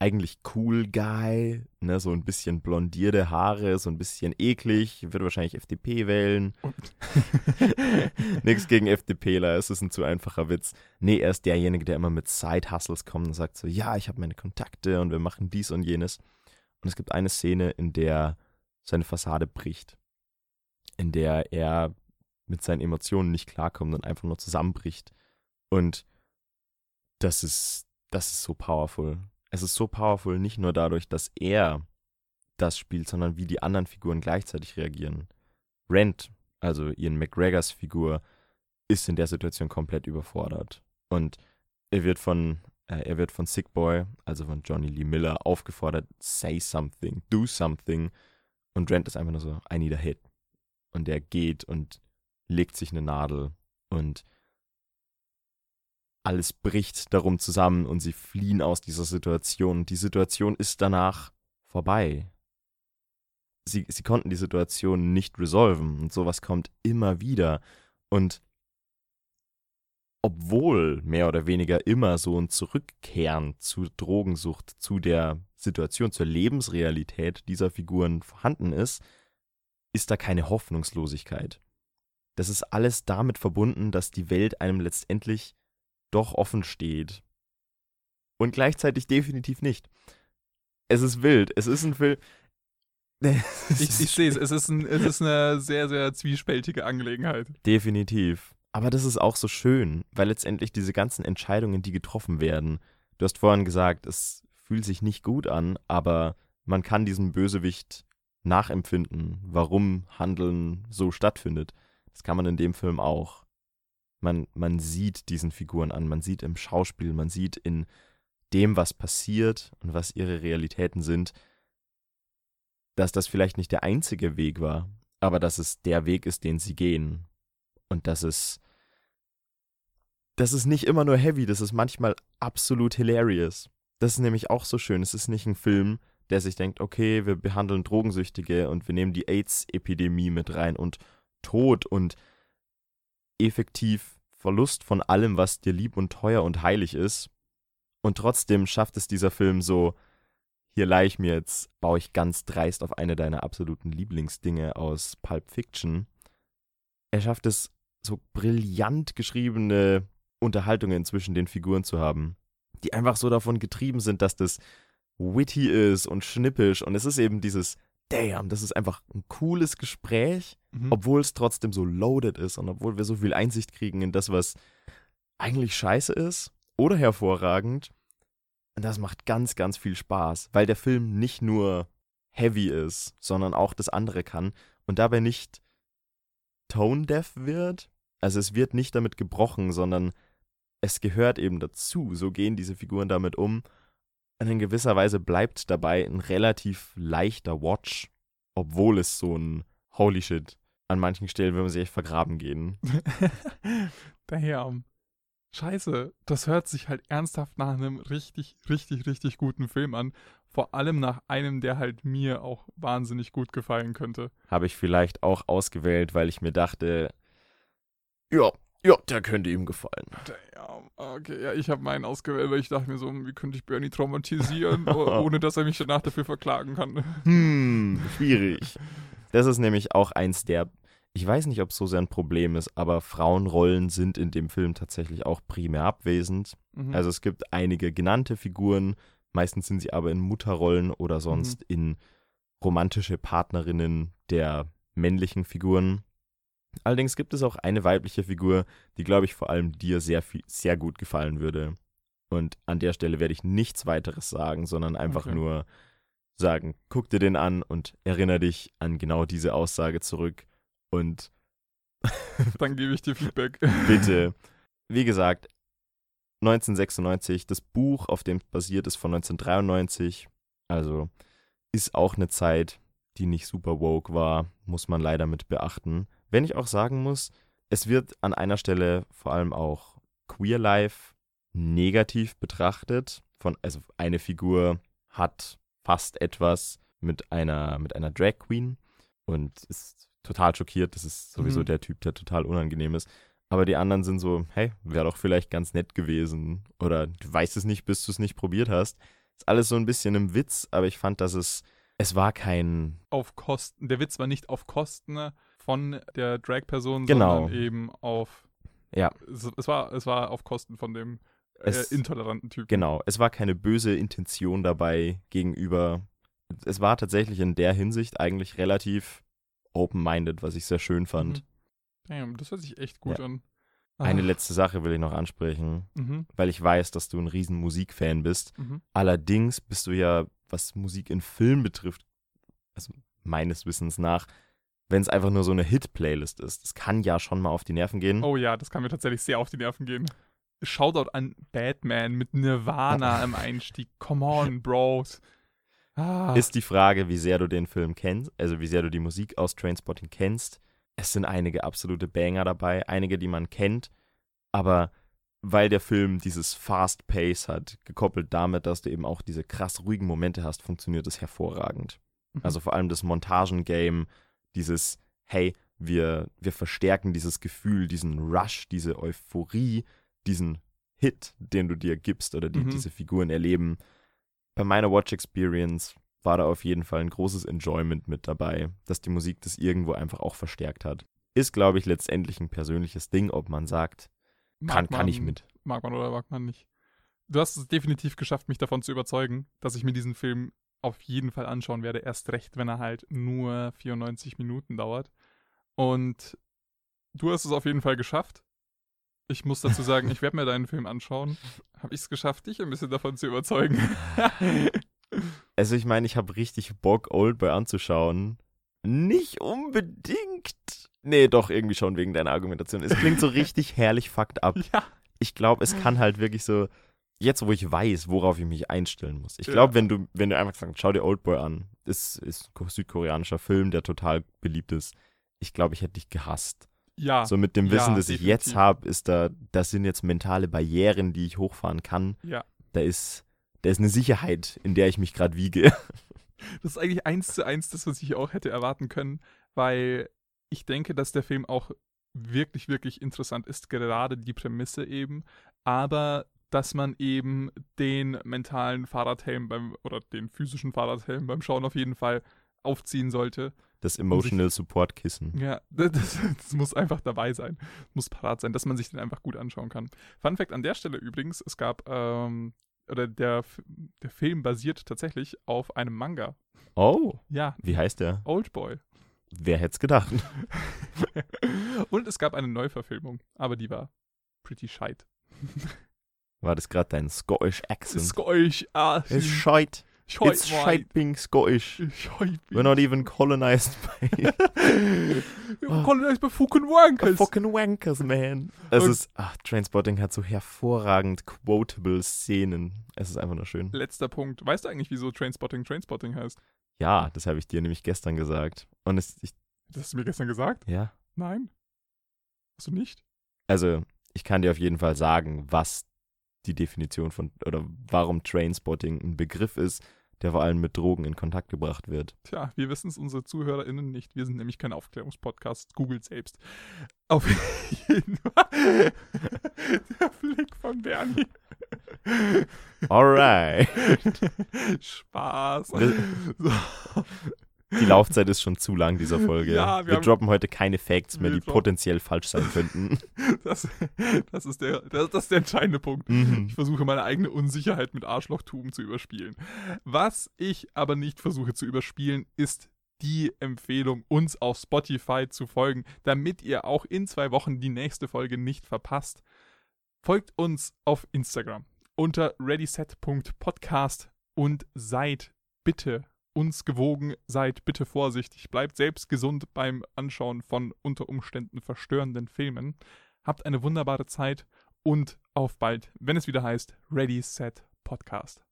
eigentlich cool Guy, ne, so ein bisschen blondierte Haare, so ein bisschen eklig, wird wahrscheinlich FDP wählen. <laughs> Nichts gegen FDPler, es ist ein zu einfacher Witz. Nee, er ist derjenige, der immer mit Side-Hustles kommt und sagt so, ja, ich habe meine Kontakte und wir machen dies und jenes. Und es gibt eine Szene, in der seine Fassade bricht, in der er mit seinen Emotionen nicht klarkommt und einfach nur zusammenbricht. Und das ist, das ist so powerful es ist so powerful, nicht nur dadurch, dass er das spielt, sondern wie die anderen Figuren gleichzeitig reagieren. Rent, also Ian McGregors Figur, ist in der Situation komplett überfordert. Und er wird von, äh, er wird von Sick Boy, also von Johnny Lee Miller, aufgefordert, say something, do something. Und Rent ist einfach nur so, I need a hit. Und er geht und legt sich eine Nadel und alles bricht darum zusammen und sie fliehen aus dieser Situation. Die Situation ist danach vorbei. Sie, sie konnten die Situation nicht resolven und sowas kommt immer wieder. Und obwohl mehr oder weniger immer so ein Zurückkehren zu Drogensucht, zu der Situation, zur Lebensrealität dieser Figuren vorhanden ist, ist da keine Hoffnungslosigkeit. Das ist alles damit verbunden, dass die Welt einem letztendlich doch offen steht. Und gleichzeitig definitiv nicht. Es ist wild. Es ist ein Film. <laughs> ich, ich sehe es. Es ist, ein, es ist eine sehr, sehr zwiespältige Angelegenheit. Definitiv. Aber das ist auch so schön, weil letztendlich diese ganzen Entscheidungen, die getroffen werden, du hast vorhin gesagt, es fühlt sich nicht gut an, aber man kann diesem Bösewicht nachempfinden, warum Handeln so stattfindet. Das kann man in dem Film auch man, man sieht diesen Figuren an, man sieht im Schauspiel, man sieht in dem, was passiert und was ihre Realitäten sind, dass das vielleicht nicht der einzige Weg war, aber dass es der Weg ist, den sie gehen. Und dass es. Das ist nicht immer nur heavy, das ist manchmal absolut hilarious. Das ist nämlich auch so schön. Es ist nicht ein Film, der sich denkt, okay, wir behandeln Drogensüchtige und wir nehmen die AIDS-Epidemie mit rein und Tod und effektiv Verlust von allem, was dir lieb und teuer und heilig ist. Und trotzdem schafft es dieser Film so, hier leih ich mir jetzt, baue ich ganz dreist auf eine deiner absoluten Lieblingsdinge aus Pulp Fiction. Er schafft es, so brillant geschriebene Unterhaltungen zwischen den Figuren zu haben, die einfach so davon getrieben sind, dass das witty ist und schnippisch. Und es ist eben dieses damn, das ist einfach ein cooles Gespräch, mhm. obwohl es trotzdem so loaded ist und obwohl wir so viel Einsicht kriegen in das, was eigentlich scheiße ist oder hervorragend. Und das macht ganz, ganz viel Spaß, weil der Film nicht nur heavy ist, sondern auch das andere kann und dabei nicht tone-deaf wird. Also es wird nicht damit gebrochen, sondern es gehört eben dazu. So gehen diese Figuren damit um in gewisser Weise bleibt dabei ein relativ leichter Watch, obwohl es so ein Holy Shit an manchen Stellen, wenn man sich echt vergraben gehen. <laughs> Daher, scheiße, das hört sich halt ernsthaft nach einem richtig, richtig, richtig guten Film an. Vor allem nach einem, der halt mir auch wahnsinnig gut gefallen könnte. Habe ich vielleicht auch ausgewählt, weil ich mir dachte, ja, ja, der könnte ihm gefallen. Ja, okay, ja, ich habe meinen ausgewählt, weil ich dachte mir so, wie könnte ich Bernie traumatisieren, <laughs> ohne dass er mich danach dafür verklagen kann. Hm, schwierig. Das ist nämlich auch eins der, ich weiß nicht, ob es so sehr ein Problem ist, aber Frauenrollen sind in dem Film tatsächlich auch primär abwesend. Mhm. Also es gibt einige genannte Figuren, meistens sind sie aber in Mutterrollen oder sonst mhm. in romantische Partnerinnen der männlichen Figuren. Allerdings gibt es auch eine weibliche Figur, die, glaube ich, vor allem dir sehr, viel, sehr gut gefallen würde. Und an der Stelle werde ich nichts weiteres sagen, sondern einfach okay. nur sagen, guck dir den an und erinnere dich an genau diese Aussage zurück. Und <laughs> dann gebe ich dir Feedback. Bitte. <laughs> Wie gesagt, 1996, das Buch, auf dem es basiert, ist von 1993. Also ist auch eine Zeit, die nicht super woke war, muss man leider mit beachten. Wenn ich auch sagen muss, es wird an einer Stelle vor allem auch Queer Life negativ betrachtet. Von, also eine Figur hat fast etwas mit einer, mit einer Drag Queen und ist total schockiert. Das ist sowieso mhm. der Typ, der total unangenehm ist. Aber die anderen sind so, hey, wäre doch vielleicht ganz nett gewesen. Oder du weißt es nicht, bis du es nicht probiert hast. Ist alles so ein bisschen im Witz, aber ich fand, dass es, es war kein. Auf Kosten, der Witz war nicht auf Kosten von der Drag-Person, genau. sondern eben auf. Ja. Es, es, war, es war auf Kosten von dem äh, es, intoleranten Typen. Genau. Es war keine böse Intention dabei gegenüber. Es war tatsächlich in der Hinsicht eigentlich relativ open-minded, was ich sehr schön fand. Mhm. Damn, das hört sich echt gut ja. an. Eine ah. letzte Sache will ich noch ansprechen, mhm. weil ich weiß, dass du ein riesen Musikfan bist. Mhm. Allerdings bist du ja, was Musik in Film betrifft, also meines Wissens nach, wenn es einfach nur so eine Hit-Playlist ist. Das kann ja schon mal auf die Nerven gehen. Oh ja, das kann mir tatsächlich sehr auf die Nerven gehen. Shoutout an Batman mit Nirvana <laughs> im Einstieg. Come on, Bros. Ah. Ist die Frage, wie sehr du den Film kennst, also wie sehr du die Musik aus Trainspotting kennst. es sind einige absolute Banger dabei, einige, die man kennt, aber weil der Film dieses Fast Pace hat, gekoppelt damit, dass du eben auch diese krass ruhigen Momente hast, funktioniert es hervorragend. Mhm. Also vor allem das Montagengame, dieses, hey, wir, wir verstärken dieses Gefühl, diesen Rush, diese Euphorie, diesen Hit, den du dir gibst oder die mhm. diese Figuren erleben. Bei meiner Watch Experience war da auf jeden Fall ein großes Enjoyment mit dabei, dass die Musik das irgendwo einfach auch verstärkt hat. Ist, glaube ich, letztendlich ein persönliches Ding, ob man sagt, kann, man, kann ich mit. Mag man oder mag man nicht. Du hast es definitiv geschafft, mich davon zu überzeugen, dass ich mir diesen Film auf jeden Fall anschauen werde. Erst recht, wenn er halt nur 94 Minuten dauert. Und du hast es auf jeden Fall geschafft. Ich muss dazu sagen, ich werde mir deinen Film anschauen. Habe ich es geschafft, dich ein bisschen davon zu überzeugen? <laughs> also ich meine, ich habe richtig Bock, Oldboy anzuschauen. Nicht unbedingt. Nee, doch, irgendwie schon wegen deiner Argumentation. Es klingt so <laughs> richtig herrlich fucked up. Ja. Ich glaube, es kann halt wirklich so, jetzt wo ich weiß, worauf ich mich einstellen muss. Ich glaube, ja. wenn du, wenn du einfach sagst, schau dir Oldboy an, ist, ist ein südkoreanischer Film, der total beliebt ist. Ich glaube, ich hätte dich gehasst. Ja. So mit dem Wissen, ja, das definitiv. ich jetzt habe, ist da, das sind jetzt mentale Barrieren, die ich hochfahren kann. Ja. Da ist, da ist eine Sicherheit, in der ich mich gerade wiege. <laughs> Das ist eigentlich eins zu eins das, was ich auch hätte erwarten können, weil ich denke, dass der Film auch wirklich, wirklich interessant ist, gerade die Prämisse eben, aber dass man eben den mentalen Fahrradhelm beim, oder den physischen Fahrradhelm beim Schauen auf jeden Fall aufziehen sollte. Das Emotional sich, Support Kissen. Ja, <laughs> das, das, muss einfach dabei sein. Muss parat sein, dass man sich den einfach gut anschauen kann. Fun Fact an der Stelle übrigens: Es gab, ähm, oder der, der Film basiert tatsächlich auf einem Manga. Oh. Ja. Wie heißt der? Oldboy. Wer hätte es gedacht? <laughs> <laughs> Und es gab eine Neuverfilmung, aber die war pretty scheit. War das gerade dein Scottish Accent? Scottish, ah. Ist scheit. Scheu It's shite being Scottish. Shite We're not even colonized by. <laughs> colonized by fucking wankers. Fucking wankers, man. Es Und ist, ach, Trainspotting hat so hervorragend quotable Szenen. Es ist einfach nur schön. Letzter Punkt. Weißt du eigentlich, wieso Trainspotting Trainspotting heißt? Ja, das habe ich dir nämlich gestern gesagt. Und es, ich, das hast du mir gestern gesagt? Ja. Nein. Hast du nicht? Also, ich kann dir auf jeden Fall sagen, was die Definition von oder warum Trainspotting ein Begriff ist, der vor allem mit Drogen in Kontakt gebracht wird. Tja, wir wissen es unsere ZuhörerInnen nicht. Wir sind nämlich kein Aufklärungspodcast. Googelt selbst. Auf jeden Fall. <laughs> Der Blick von Bernie. Alright. <laughs> Spaß. So. Die Laufzeit ist schon zu lang dieser Folge. Ja, wir, wir droppen heute keine Facts mehr, die droppen. potenziell falsch sein könnten. <laughs> Das, das, ist, der, das, das ist der entscheidende Punkt. Mhm. Ich versuche meine eigene Unsicherheit mit Arschlochtum zu überspielen. Was ich aber nicht versuche zu überspielen, ist die Empfehlung, uns auf Spotify zu folgen, damit ihr auch in zwei Wochen die nächste Folge nicht verpasst. Folgt uns auf Instagram unter readyset.podcast und seid bitte uns gewogen, seid bitte vorsichtig, bleibt selbst gesund beim Anschauen von unter Umständen verstörenden Filmen. Habt eine wunderbare Zeit und auf bald, wenn es wieder heißt Ready Set Podcast.